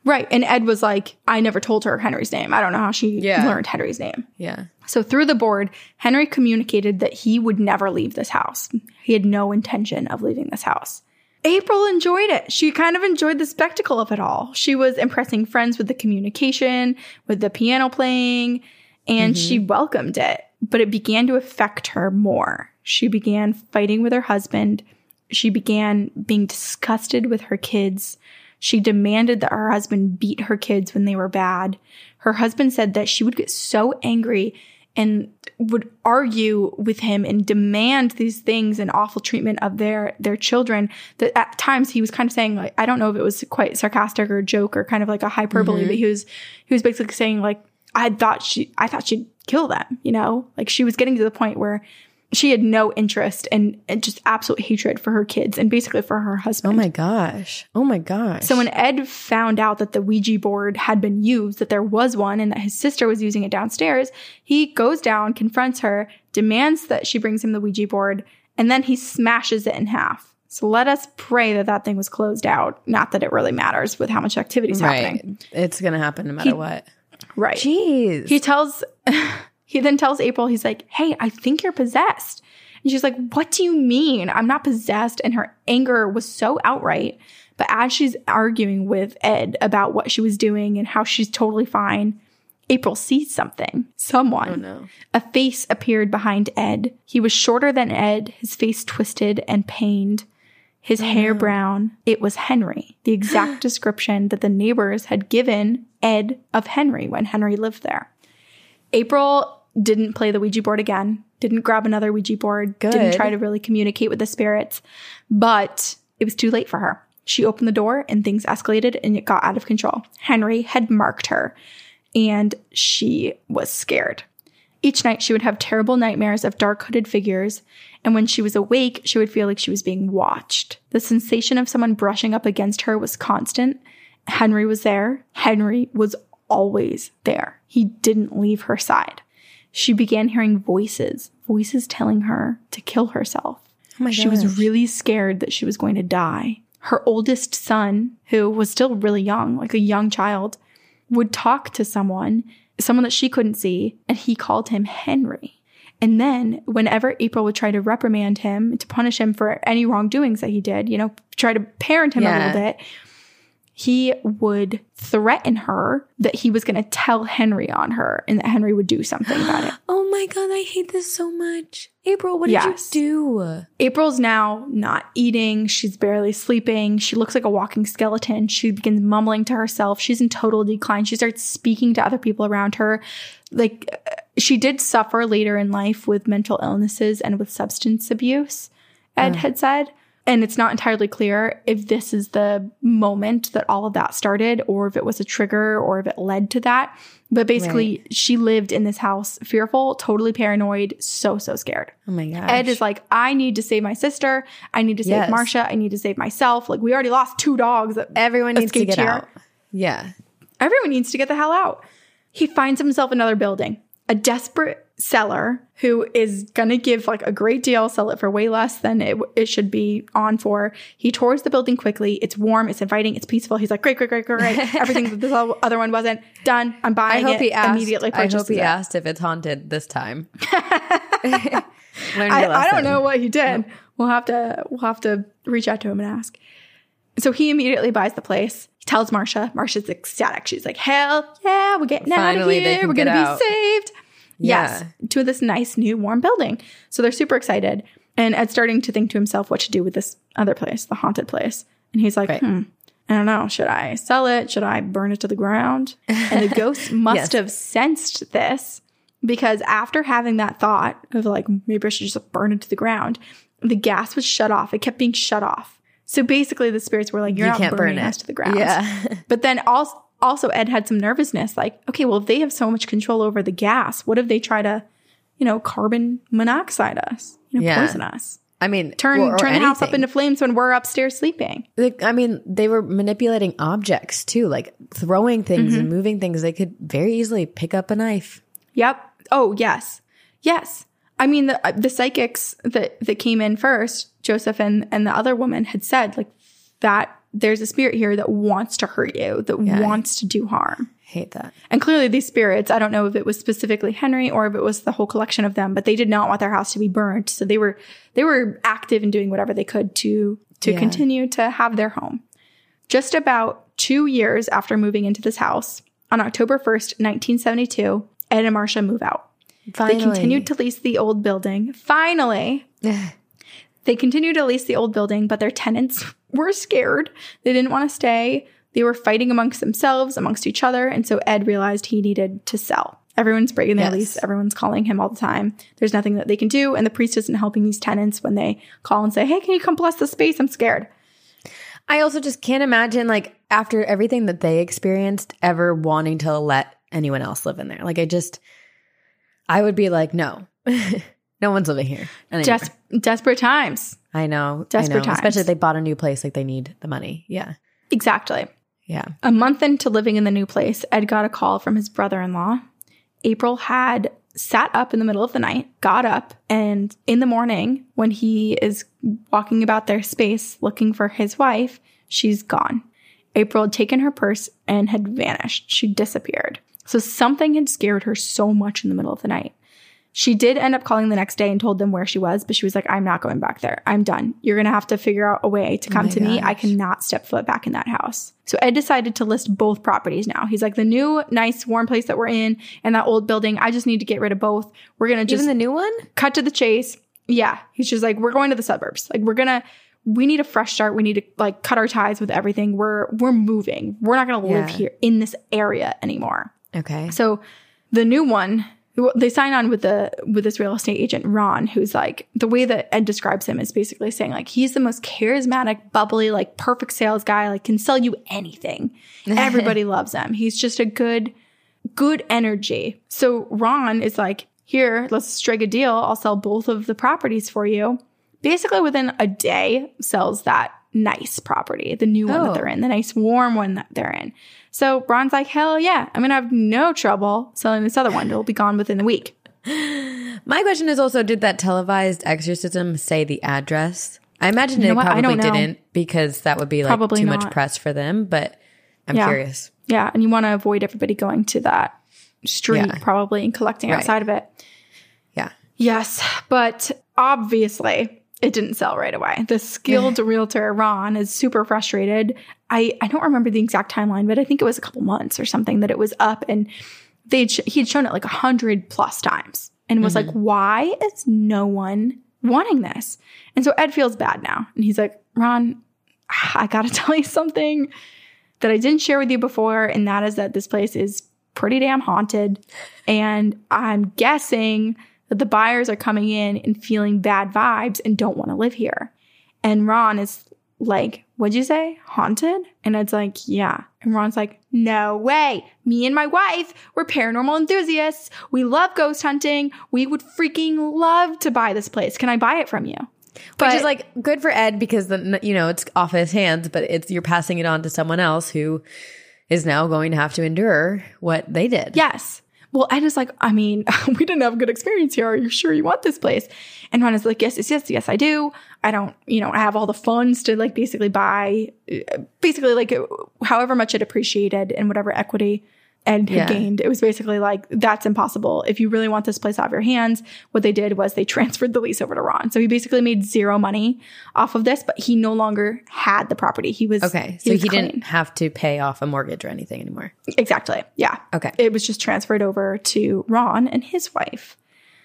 Right. And Ed was like, I never told her Henry's name. I don't know how she Yeah. learned Henry's name. Yeah. So through the board, Henry communicated that he would never leave this house. He had no intention of leaving this house. April enjoyed it. She kind of enjoyed the spectacle of it all. She was impressing friends with the communication, with the piano playing, and mm-hmm. she welcomed it. But it began to affect her more. She began fighting with her husband. She began being disgusted with her kids. She demanded that her husband beat her kids when they were bad. Her husband said that she would get so angry and would argue with him and demand these things and awful treatment of their their children that at times he was kind of saying like I don't know if it was quite sarcastic or a joke or kind of like a hyperbole mm-hmm. but he was he was basically saying like I thought she I thought she'd kill them you know like she was getting to the point where she had no interest and, and just absolute hatred for her kids and basically for her husband Oh my gosh. Oh my gosh. so when Ed found out that the Ouija board had been used, that there was one and that his sister was using it downstairs, he goes down, confronts her, demands that she brings him the Ouija board, and then he smashes it in half. So let us pray that that thing was closed out. Not that it really matters with how much activity is happening. it's gonna happen no matter He- what. Right. Jeez. He tells, he then tells April, he's like, hey, I think you're possessed. And she's like, what do you mean? I'm not possessed. And her anger was so outright. But as she's arguing with Ed about what she was doing and how she's totally fine, April sees something. Someone. Oh, no. A face appeared behind Ed. He was shorter than Ed, his face twisted and pained, his oh, hair brown. It was Henry, the exact [gasps] description that the neighbors had given Ed of Henry when Henry lived there. April didn't play the Ouija board again, didn't grab another Ouija board, didn't try to really communicate with the spirits, but it was too late for her. She opened the door and things escalated and it got out of control. Henry had marked her and she was scared. Each night she would have terrible nightmares of dark hooded figures, and when she was awake, she would feel like she was being watched. The sensation of someone brushing up against her was constant. Henry was there. Henry was always there. He didn't leave her side. She began hearing voices, voices telling her to kill herself. Oh my she was really scared that she was going to die. Her oldest son, who was still really young, like a young child, would talk to someone, someone that she couldn't see, and he called him Henry. And then whenever April would try to reprimand him to punish him for any wrongdoings that he did, you know, try to parent him a little bit, he would threaten her that he was going to tell Henry on her and that Henry would do something about it. [gasps] Oh my god, I hate this so much. April, what did Yes. you do? April's now not eating. She's barely sleeping. She looks like a walking skeleton. She begins mumbling to herself. She's in total decline. She starts speaking to other people around her. Like, uh, she did suffer later in life with mental illnesses and with substance abuse, Ed had said. And it's not entirely clear if this is the moment that all of that started or if it was a trigger or if it led to that. But basically, she lived in this house fearful, totally paranoid, so, so scared. Oh my god. Ed is like, I need to save my sister. I need to save Yes. Marcia. I need to save myself. Like, we already lost two dogs. Everyone needs to get here. out. Yeah. Everyone needs to get the hell out. He finds himself another building, a desperate seller who is going to give like a great deal, sell it for way less than it, it should be on for. He tours the building quickly. It's warm, it's inviting, it's peaceful. He's like, great, great, great, great, great. [laughs] Everything that this other one wasn't done. I'm buying I hope it. he asked. immediately I hope he it. asked if it's haunted this time. [laughs] [laughs] I, I don't know what he did. We'll have to we'll have to reach out to him and ask. So he immediately buys the place. He tells Marcia. Marcia's ecstatic. She's like, "Hell yeah, we're getting Finally, out of here. We're gonna be saved." Yes, to this nice new warm building. So they're super excited. And Ed's starting to think to himself what to do with this other place, the haunted place. And he's like, Right. "Hmm, I don't know. Should I sell it? Should I burn it to the ground?" And the [laughs] ghost must Yes. have sensed this because after having that thought of like maybe I should just burn it to the ground, the gas was shut off. It kept being shut off. So basically, the spirits were like, "You're You not can't burning burn it." us to the ground." Yeah. But then also, also Ed had some nervousness. Like, okay, well, if they have so much control over the gas, what if they try to, you know, carbon monoxide us, you know, Yeah. poison us, I mean, turn or- or turn the house up into flames when we're upstairs sleeping? Like, I mean, they were manipulating objects too, like throwing things Mm-hmm. and moving things. They could very easily pick up a knife. Yep. Oh, yes. Yes. I mean, the, uh, the psychics that, that came in first, Joseph and, and the other woman had said like that there's a spirit here that wants to hurt you, that wants to do harm. Hate that. And clearly these spirits, I don't know if it was specifically Henry or if it was the whole collection of them, but they did not want their house to be burned. So they were, they were active in doing whatever they could to, to Yeah. continue to have their home. Just about two years after moving into this house, on October 1st, 1972, Ed and Marcia move out. Finally. They continued to lease the old building. Finally, [laughs] they continued to lease the old building, but their tenants were scared. They didn't want to stay. They were fighting amongst themselves, amongst each other. And so Ed realized he needed to sell. Everyone's breaking their Yes. lease. Everyone's calling him all the time. There's nothing that they can do. And the priest isn't helping these tenants when they call and say, Hey, can you come bless the space? I'm scared. I also just can't imagine, like, after everything that they experienced, ever wanting to let anyone else live in there. Like, I just, I would be like, no, [laughs] no one's living here. Anymore. Des- desperate times. I know. desperate I know. Especially times. if they bought a new place, like, they need the money. Yeah. Exactly. Yeah. A month into living in the new place, Ed got a call from his brother in law. April had sat up in the middle of the night, got up, and in the morning, when he is walking about their space looking for his wife, she's gone. April had taken her purse and had vanished. She disappeared. So something had scared her so much in the middle of the night. She did end up calling the next day and told them where she was, but she was like, I'm not going back there. I'm done. You're going to have to figure out a way to oh come my to me. I cannot step foot back in that house. So Ed decided to list both properties now. He's like, the new, nice, warm place that we're in and that old building, I just need to get rid of both. We're going to just Even the new one? cut to the chase. Yeah. He's just like, we're going to the suburbs. Like, we're going to, we need a fresh start. We need to like cut our ties with everything. We're, we're moving. We're not going to live Yeah. here in this area anymore. Okay. So the new one, they sign on with the with this real estate agent Ron, who's like the way that Ed describes him is basically saying like he's the most charismatic, bubbly, like perfect sales guy, like can sell you anything. [laughs] Everybody loves him. He's just a good, good energy. So Ron is like, here, let's strike a deal. I'll sell both of the properties for you. Basically, within a day, sells that nice property, the new one that Oh. they're in, the nice warm one that they're in. So Ron's like, hell yeah, I'm gonna have no trouble selling this other one. It'll be gone within a week. [laughs] My question is also did that televised exorcism say the address? I imagine You know it what? Probably didn't because that would be like Probably too much press for them, but I'm Yeah. curious. Yeah, and you want to avoid everybody going to that street Yeah. probably and collecting Right. outside of it. Yeah. Yes, but obviously it didn't sell right away. The skilled realtor Ron is super frustrated. I I don't remember the exact timeline, but I think it was a couple months or something that it was up, and they he'd shown it like a hundred plus times, and was like, mm-hmm. "Why is no one wanting this?" And so Ed feels bad now, and he's like, "Ron, [sighs] I gotta [laughs] tell you something that I didn't share with you before, and that is that this place is pretty damn haunted, and I'm guessing." That the buyers are coming in and feeling bad vibes and don't want to live here. And Ron is like, What'd you say? Haunted? And Ed's like, Yeah. And Ron's like, No way. Me and my wife, we're paranormal enthusiasts. We love ghost hunting. We would freaking love to buy this place. Can I buy it from you? Which is like good for Ed because then you know it's off his hands, but it's you're passing it on to someone else who is now going to have to endure what they did. Yes. Well, Ed is like, I mean, [laughs] we didn't have a good experience here. Are you sure you want this place? And Ron is like, yes, yes, yes, yes, I do. I don't, you know, I have all the funds to like basically buy, uh, basically like however much it appreciated and whatever equity Had Yeah. gained. It was basically like, that's impossible. If you really want this place out of your hands, what they did was they [laughs] transferred the lease over to Ron. So he basically made zero money off of this, but he no longer had the property. He was Okay, so he, didn't have to pay off a mortgage or anything anymore. exactly. Yeah. Okay. It was just transferred over to Ron and his wife.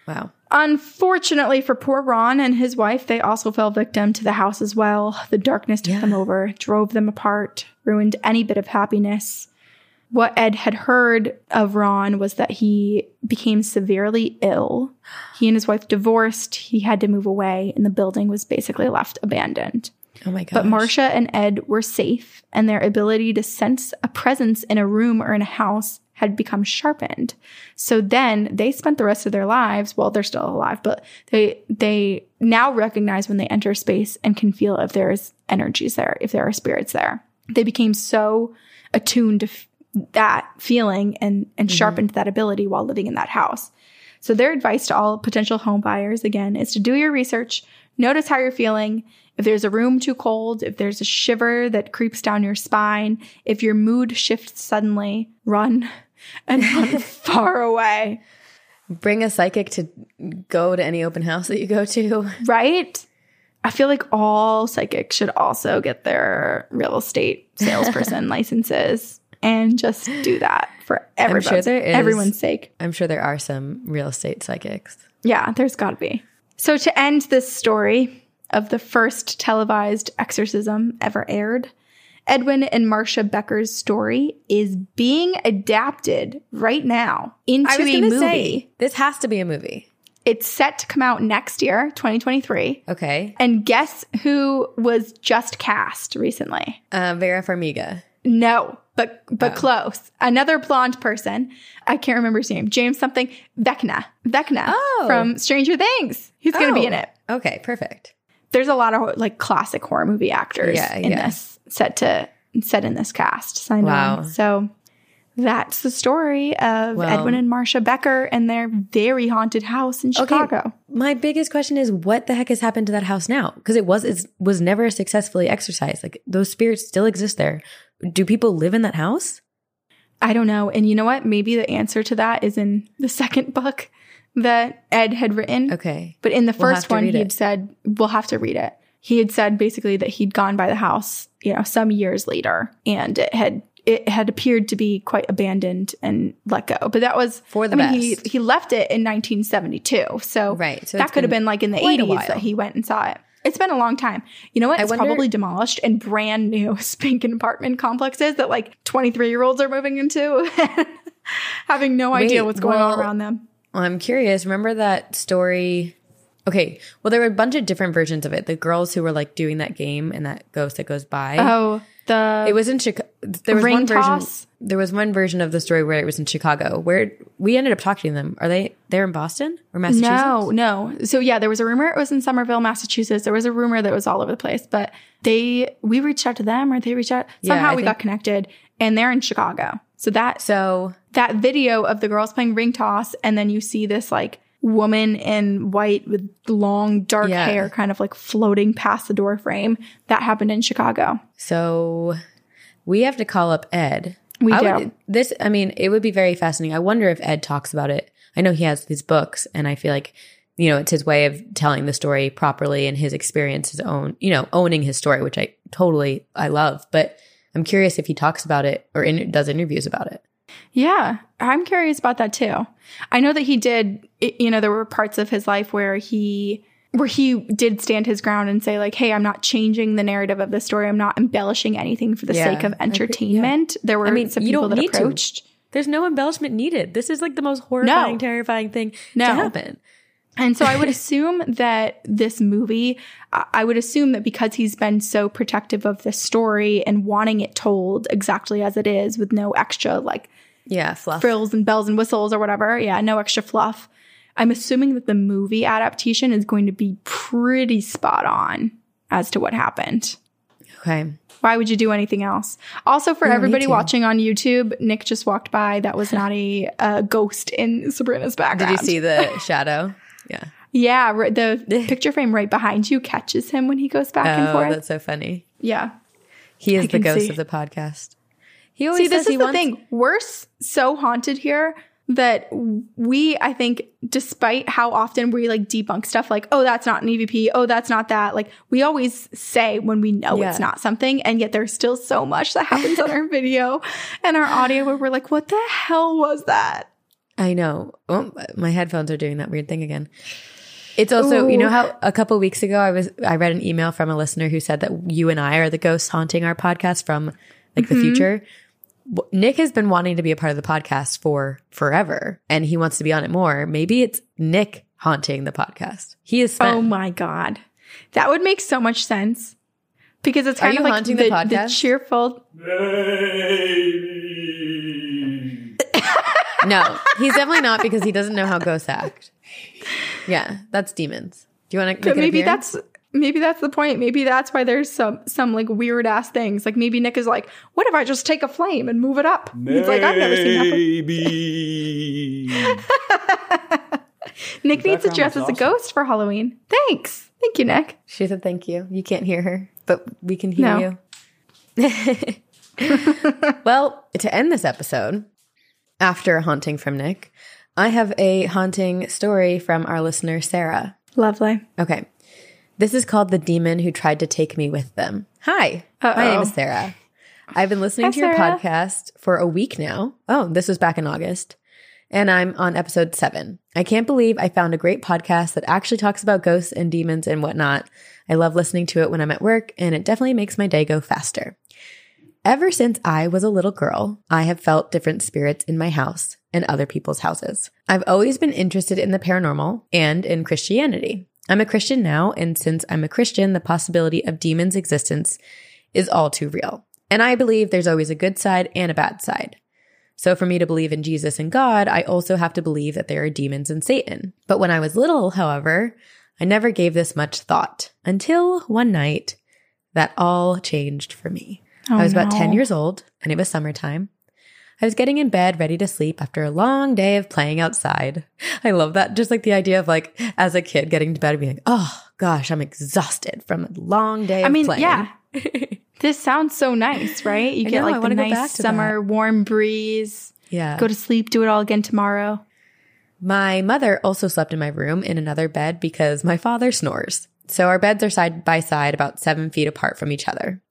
Wow. Unfortunately for poor Ron and his wife, they also fell victim to the house as well. The darkness took them over, drove them apart, ruined any bit of happiness. What Ed had heard of Ron was that he became severely ill. He and his wife divorced. He had to move away, and the building was basically left abandoned. Oh my god. But Marcia and Ed were safe, and their ability to sense a presence in a room or in a house had become sharpened. So then they spent the rest of their lives, well, they're still alive, but they they now recognize when they enter space and can feel if there's energies there, if there are spirits there. They became so attuned to f- that feeling and and mm-hmm. sharpened that ability while living in that house. So their advice to all potential home buyers again is to do your research, notice how you're feeling. If there's a room too cold, if there's a shiver that creeps down your spine, if your mood shifts suddenly, run [laughs] and run [laughs] far away. Bring a psychic to go to any open house that you go to. Right? I feel like all psychics should also get their real estate salesperson [laughs] licenses and just do that for I'm everyone's, sure there is everyone's sake. I'm sure there are some real estate psychics. Yeah, there's got to be. So, to end this story of the first televised exorcism ever aired, Edwin and Marcia Becker's story is being adapted right now into a movie. say this has to be a movie. It's set to come out next year, 2023. Okay. And guess who was just cast recently? Uh, Vera Farmiga. No, but Oh. but close. Another blonde person. I can't remember his name. James something. Vecna. Vecna Oh. from Stranger Things. He's going to be in Oh, it. Okay, perfect. there's a lot of like classic horror movie actors Yeah, in yeah. this set to set in this cast signed Wow. on. So that's the story of Well- Edwin and Marcia Becker and their very haunted house in Chicago. My biggest question is what the heck has happened to that house now? Because it was it was never successfully exorcised. Like those spirits still exist there. Do people live in that house? I don't know. And you know what? Maybe the answer to that is in the second book that Ed had written. Okay. But in the We'll first one, he'd it. said, we'll have to read it. He had said basically that he'd gone by the house, you know, some years later and it had it had appeared to be quite abandoned and let go. But that was For the I mean, he best. he left it in 1972. So Right. So that could have been been like in the 80s that he went and saw it. It's been a long time. You know what? It's wonder- probably demolished and brand new [laughs] spanking apartment complexes that like 23 year olds are moving into, [laughs] having no idea what's going on around them. I'm curious. Remember that story? Okay. Well, there were a bunch of different versions of it. The girls who were like doing that game and that ghost that goes by. Oh, the It was in Chicago. There was Ring one version. toss? There was one version of the story where it was in Chicago. Where we ended up talking to them. Are they? They're in Boston or Massachusetts? No, no. So yeah, there was a rumor it was in Somerville, Massachusetts. There was a rumor that was all over the place, but they we reached out to them or they reached out somehow I we got connected and they're in Chicago. So that So that video of the girls playing ring toss and then you see this like woman in white with long dark Yeah. hair kind of like floating past the door frame. That happened in Chicago. So we have to call up Ed. We I do. Would, this, I mean, it would be very fascinating. I wonder if Ed talks about it. I know he has these books, and I feel like you know, it's his way of telling the story properly and his experience, his own, you know, owning his story, which I totally, I love. But I'm curious if he talks about it or in, does interviews about it. Yeah, I'm curious about that too. I know that he did, you know, there were parts of his life where he where he did stand his ground and say like, "Hey, I'm not changing the narrative of the story. I'm not embellishing anything for the Yeah, sake of entertainment." There were I mean, some you people don't that need to. approached. There's no embellishment needed. This is like the most horrifying, No. terrifying thing No. to happen. And so I would [laughs] assume that this movie, I I would assume that because he's been so protective of the story and wanting it told exactly as it is with no extra like Yeah, fluff. frills and bells and whistles or whatever. Yeah, no extra fluff. I'm assuming that the movie adaptation is going to be pretty spot on as to what happened. Okay. Why would you do anything else? Also, for everybody watching on YouTube, Nick just walked by. That was not a, uh ghost in Sabrina's background. Did you see the [laughs] shadow? Yeah. Yeah, the [laughs] picture frame right behind you catches him when he goes back and Oh, forth. that's so funny. Yeah. He is the ghost see. of the podcast. He always See, this says is he the wants- thing. We're so haunted here that we, I think, despite how often we like debunk stuff like, oh, that's not an EVP, oh, that's not that, like we always say when we know Yeah. it's not something, and yet there's still so much that happens on our [laughs] video and our audio where we're like, what the hell was that? I know. Oh, my headphones are doing that weird thing again. It's also, you know how a couple weeks ago I was I read an email from a listener who said that you and I are the ghosts haunting our podcast from like Mm-hmm. the future. W- Nick has been wanting to be a part of the podcast for forever and he wants to be on it more. Maybe it's Nick haunting the podcast. He is Sven. Oh my god, that would make so much sense because it's kind you of like haunting the the, podcast? cheerful. No, he's definitely not because he doesn't know how ghosts act. Yeah, that's demons. Do you want to But maybe that's maybe that's the point. Maybe that's why there's some some like weird ass things. Like maybe Nick is like, what if I just take a flame and move it up? He's like, I've never seen that. Maybe. [laughs] Nick needs to dress was as a ghost for Halloween. Thanks. Thank you, Nick. She said thank you. You can't hear her, but we can hear No. you. [laughs] well, to end this episode, after a haunting from Nick, I have a haunting story from our listener, Sarah. Lovely. Okay. This is called The Demon Who Tried to Take Me With Them. Hi, my name is Sarah. I've been listening Hi, to your Sarah. podcast for a week now. Oh, this was back in August. And I'm on episode seven. I can't believe I found a great podcast that actually talks about ghosts and demons and whatnot. I love listening to it when I'm at work, and it definitely makes my day go faster. Ever since I was a little girl, I have felt different spirits in my house and other people's houses. I've always been interested in the paranormal and in Christianity. I'm a Christian now, and since I'm a Christian, the possibility of demons' existence is all too real. And I believe there's always a good side and a bad side. So for me to believe in Jesus and God, I also have to believe that there are demons and Satan. But when I was little, however, I never gave this much thought until one night that all changed for me. Oh, I was about 10 years old and it was summertime. I was getting in bed ready to sleep after a long day of playing outside. [laughs] I love that. Just like the idea of like as a kid getting to bed and being like, oh gosh, I'm exhausted from a long day of I mean, playing. yeah. [laughs] This sounds so nice, right? You I get know, like the wanna go back nice summer warm breeze. Yeah. Go to sleep, do it all again tomorrow. My mother also slept in my room in another bed because my father snores. So our beds are side by side, about seven feet apart from each other.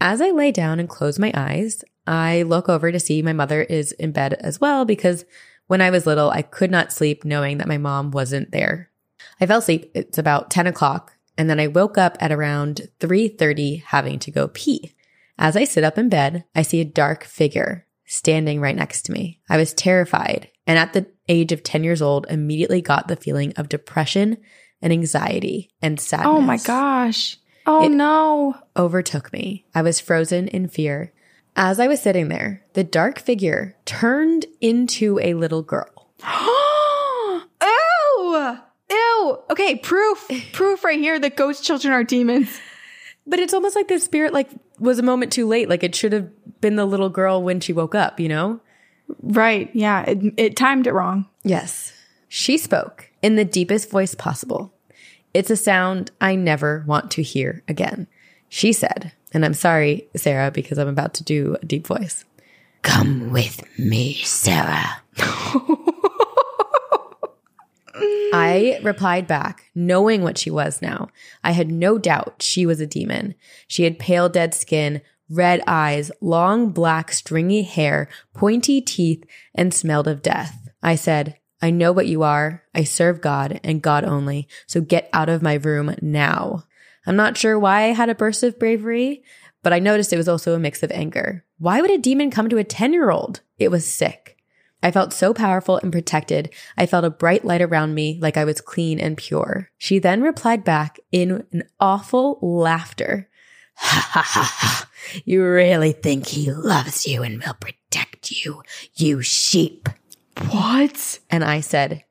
As I lay down and close my eyes, I look over to see my mother is in bed as well because when I was little, I could not sleep knowing that my mom wasn't there. I fell asleep. It's about 10 o'clock. And then I woke up at around 3.30 having to go pee. As I sit up in bed, I see a dark figure standing right next to me. I was terrified and at the age of 10 years old, immediately got the feeling of depression and anxiety and sadness. Oh my gosh. Oh It- no. Overtook me. I was frozen in fear. As I was sitting there, the dark figure turned into a little girl. Oh! [gasps] Ew. Ew. Okay, proof. [laughs] proof right here that ghost children are demons. But it's almost like the spirit like was a moment too late. Like it should have been the little girl when she woke up, you know? Right. Yeah. It, it timed it wrong. Yes. She spoke in the deepest voice possible. It's a sound I never want to hear again. She said, and I'm sorry, Sarah, because I'm about to do a deep voice. Come with me, Sarah. [laughs] I replied back, knowing what she was now. I had no doubt she was a demon. She had pale, dead skin, red eyes, long, black, stringy hair, pointy teeth, and smelled of death. I said, I know what you are. I serve God and God only. So get out of my room now. I'm not sure why I had a burst of bravery, but I noticed it was also a mix of anger. Why would a demon come to a 10 year old? It was sick. I felt so powerful and protected. I felt a bright light around me like I was clean and pure. She then replied back in an awful laughter. Ha ha ha ha. You really think he loves you and will protect you, you sheep. What? And I said,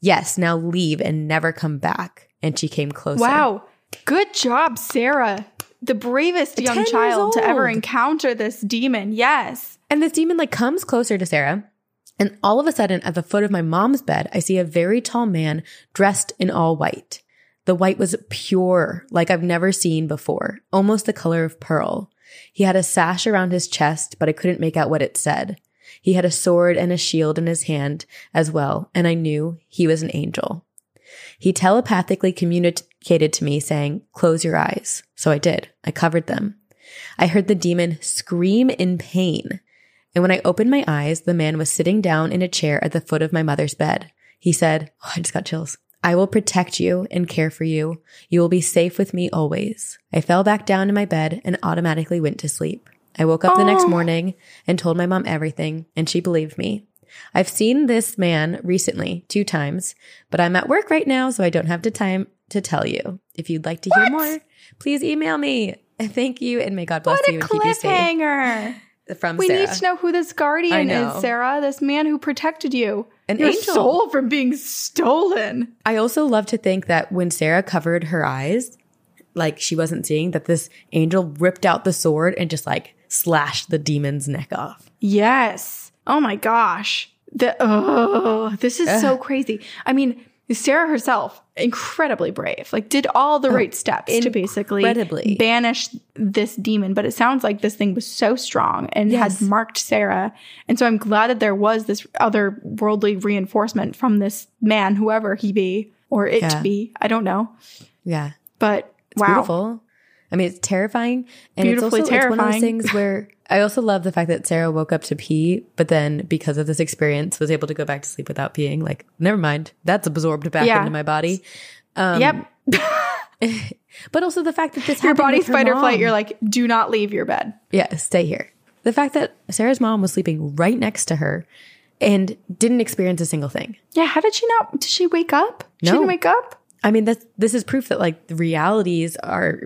Yes, now leave and never come back. And she came closer. Wow. Good job, Sarah. The bravest young child to ever encounter this demon. Yes. And this demon like comes closer to Sarah. And all of a sudden, at the foot of my mom's bed, I see a very tall man dressed in all white. The white was pure, like I've never seen before, almost the color of pearl. He had a sash around his chest, but I couldn't make out what it said. He had a sword and a shield in his hand as well, and I knew he was an angel. He telepathically communicated to me saying, close your eyes. So I did. I covered them. I heard the demon scream in pain. And when I opened my eyes, the man was sitting down in a chair at the foot of my mother's bed. He said, oh, I just got chills. I will protect you and care for you. You will be safe with me always. I fell back down in my bed and automatically went to sleep. I woke up the next Oh. morning and told my mom everything, and she believed me. I've seen this man recently two times, but I'm at work right now, so I don't have the time to tell you. If you'd like to hear What? more, please email me. [laughs] Thank you, and may God bless What you a and keep you safe. cliffhanger. [laughs] From We Sarah. need to know who this guardian is, Sarah. This man who protected you. An Your angel. soul from being stolen. I also love to think that when Sarah covered her eyes, like she wasn't seeing, that this angel ripped out the sword and just like slashed the demon's neck off. Yes. Oh my gosh. The oh, this is so crazy. I mean, Sarah herself, incredibly brave. Like did all the oh, right steps to basically Oh, incredibly. banish this demon, but it sounds like this thing was so strong and Yes. had marked Sarah. And so I'm glad that there was this other worldly reinforcement from this man, whoever he be or it Yeah. be. I don't know. Yeah. But It's wow. beautiful. I mean, it's terrifying. And Beautifully it's also it's one of terrifying. those things where [laughs] I also love the fact that Sarah woke up to pee, but then because of this experience was able to go back to sleep without peeing. Like, never mind. That's absorbed back Yeah. into my body. Um, yep. [laughs] But also the fact that this Your happened body's with her fight or flight. You're like, do not leave your bed. Yeah, stay here. The fact that Sarah's mom was sleeping right next to her and didn't experience a single thing. Yeah, how did she not? Did she wake up? She No. didn't wake up? I mean, that's this is proof that like the realities are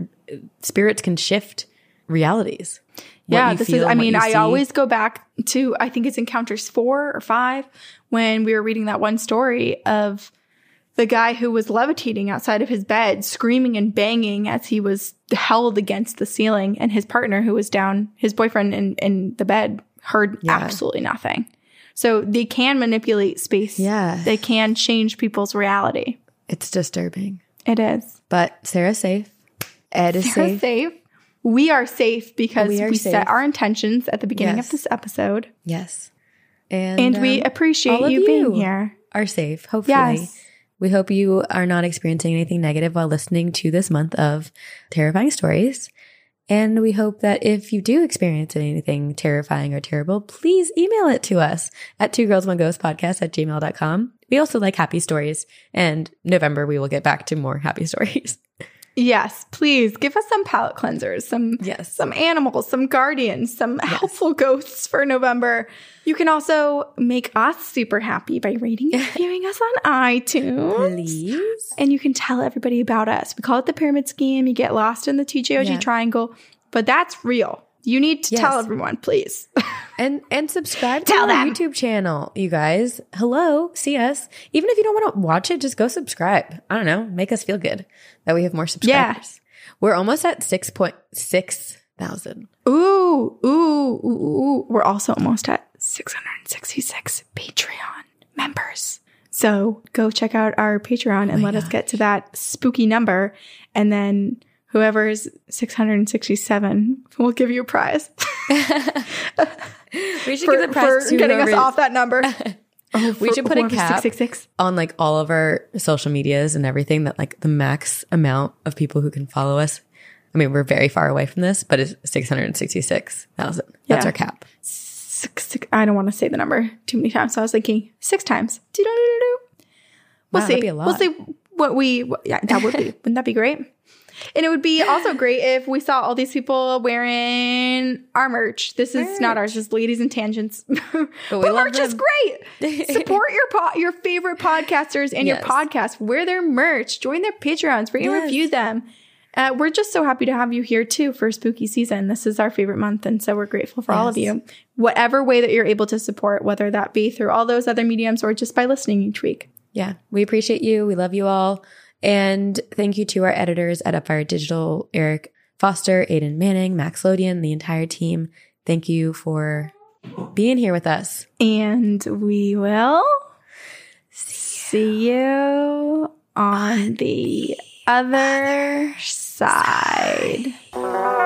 spirits can shift realities. Yeah, this feel is, I mean, I see. always go back to, I think it's Encounters four or five when we were reading that one story of the guy who was levitating outside of his bed, screaming and banging as he was held against the ceiling, and his partner who was down, his boyfriend in, in the bed, heard Yeah. absolutely nothing. So they can manipulate space. Yeah. They can change people's reality. it's disturbing. It is. But Sarah's safe. Ed is Sarah's safe. safe. We are safe because We we, are set our intentions at the beginning Yes. of this episode. Yes. And, And we um, appreciate all of you being here. Are safe, hopefully. Yes. We hope you are not experiencing anything negative while listening to this month of terrifying stories. And we hope that if you do experience anything terrifying or terrible, please email it to us at two girls, one ghost podcast at gmail.com. We also like happy stories and November we will get back to more happy [laughs] stories. Yes, please give us some palate cleansers, some Yes. some animals, some guardians, some helpful ghosts for November. You can also make us super happy by rating and [laughs] reviewing us on iTunes. Please. And you can tell everybody about us. We call it the pyramid scheme. You get lost in the TJOG Yeah. triangle, but that's real. You need to tell everyone, please. [laughs] And and subscribe to Tell our them. YouTube channel, you guys. Hello, see us. Even if you don't want to watch it, just go subscribe. I don't know, make us feel good that we have more subscribers. We're almost at six point six thousand. Ooh, ooh, ooh, ooh. We're also almost at 666 Patreon members. So go check out our Patreon and oh let us get to that spooky number. And then whoever's 667 will give you a prize [laughs] [laughs] We should for, give the prize for getting us off that number. [laughs] Oh, we should put a cap 666. on like all of our social medias and everything that like the max amount of people who can follow us. I mean, we're very far away from this, but it's 666,000. That's Yeah. our cap. Six, six, I don't want to say the number too many times. So I was thinking six times. We'll Wow, see. that'd be a lot. We'll see what we, what- yeah, that would be, [laughs] wouldn't that be great? And it would be also [laughs] great if we saw all these people wearing our merch. This is not ours, just ladies and tangents. [laughs] But, we love merch is great. [laughs] Support your po- your favorite podcasters and Yes. your podcast. Wear their merch. Join their Patreons. Rate and review them. Uh, we're just so happy to have you here too for spooky season. This is our favorite month, and so we're grateful for all of you. Whatever way that you're able to support, whether that be through all those other mediums or just by listening each week. Yeah, we appreciate you. We love you all. And thank you to our editors at Upfire Digital, Eric Foster, Aiden Manning, Max Lodian, the entire team. Thank you for being here with us. And we will see you on the other side. Very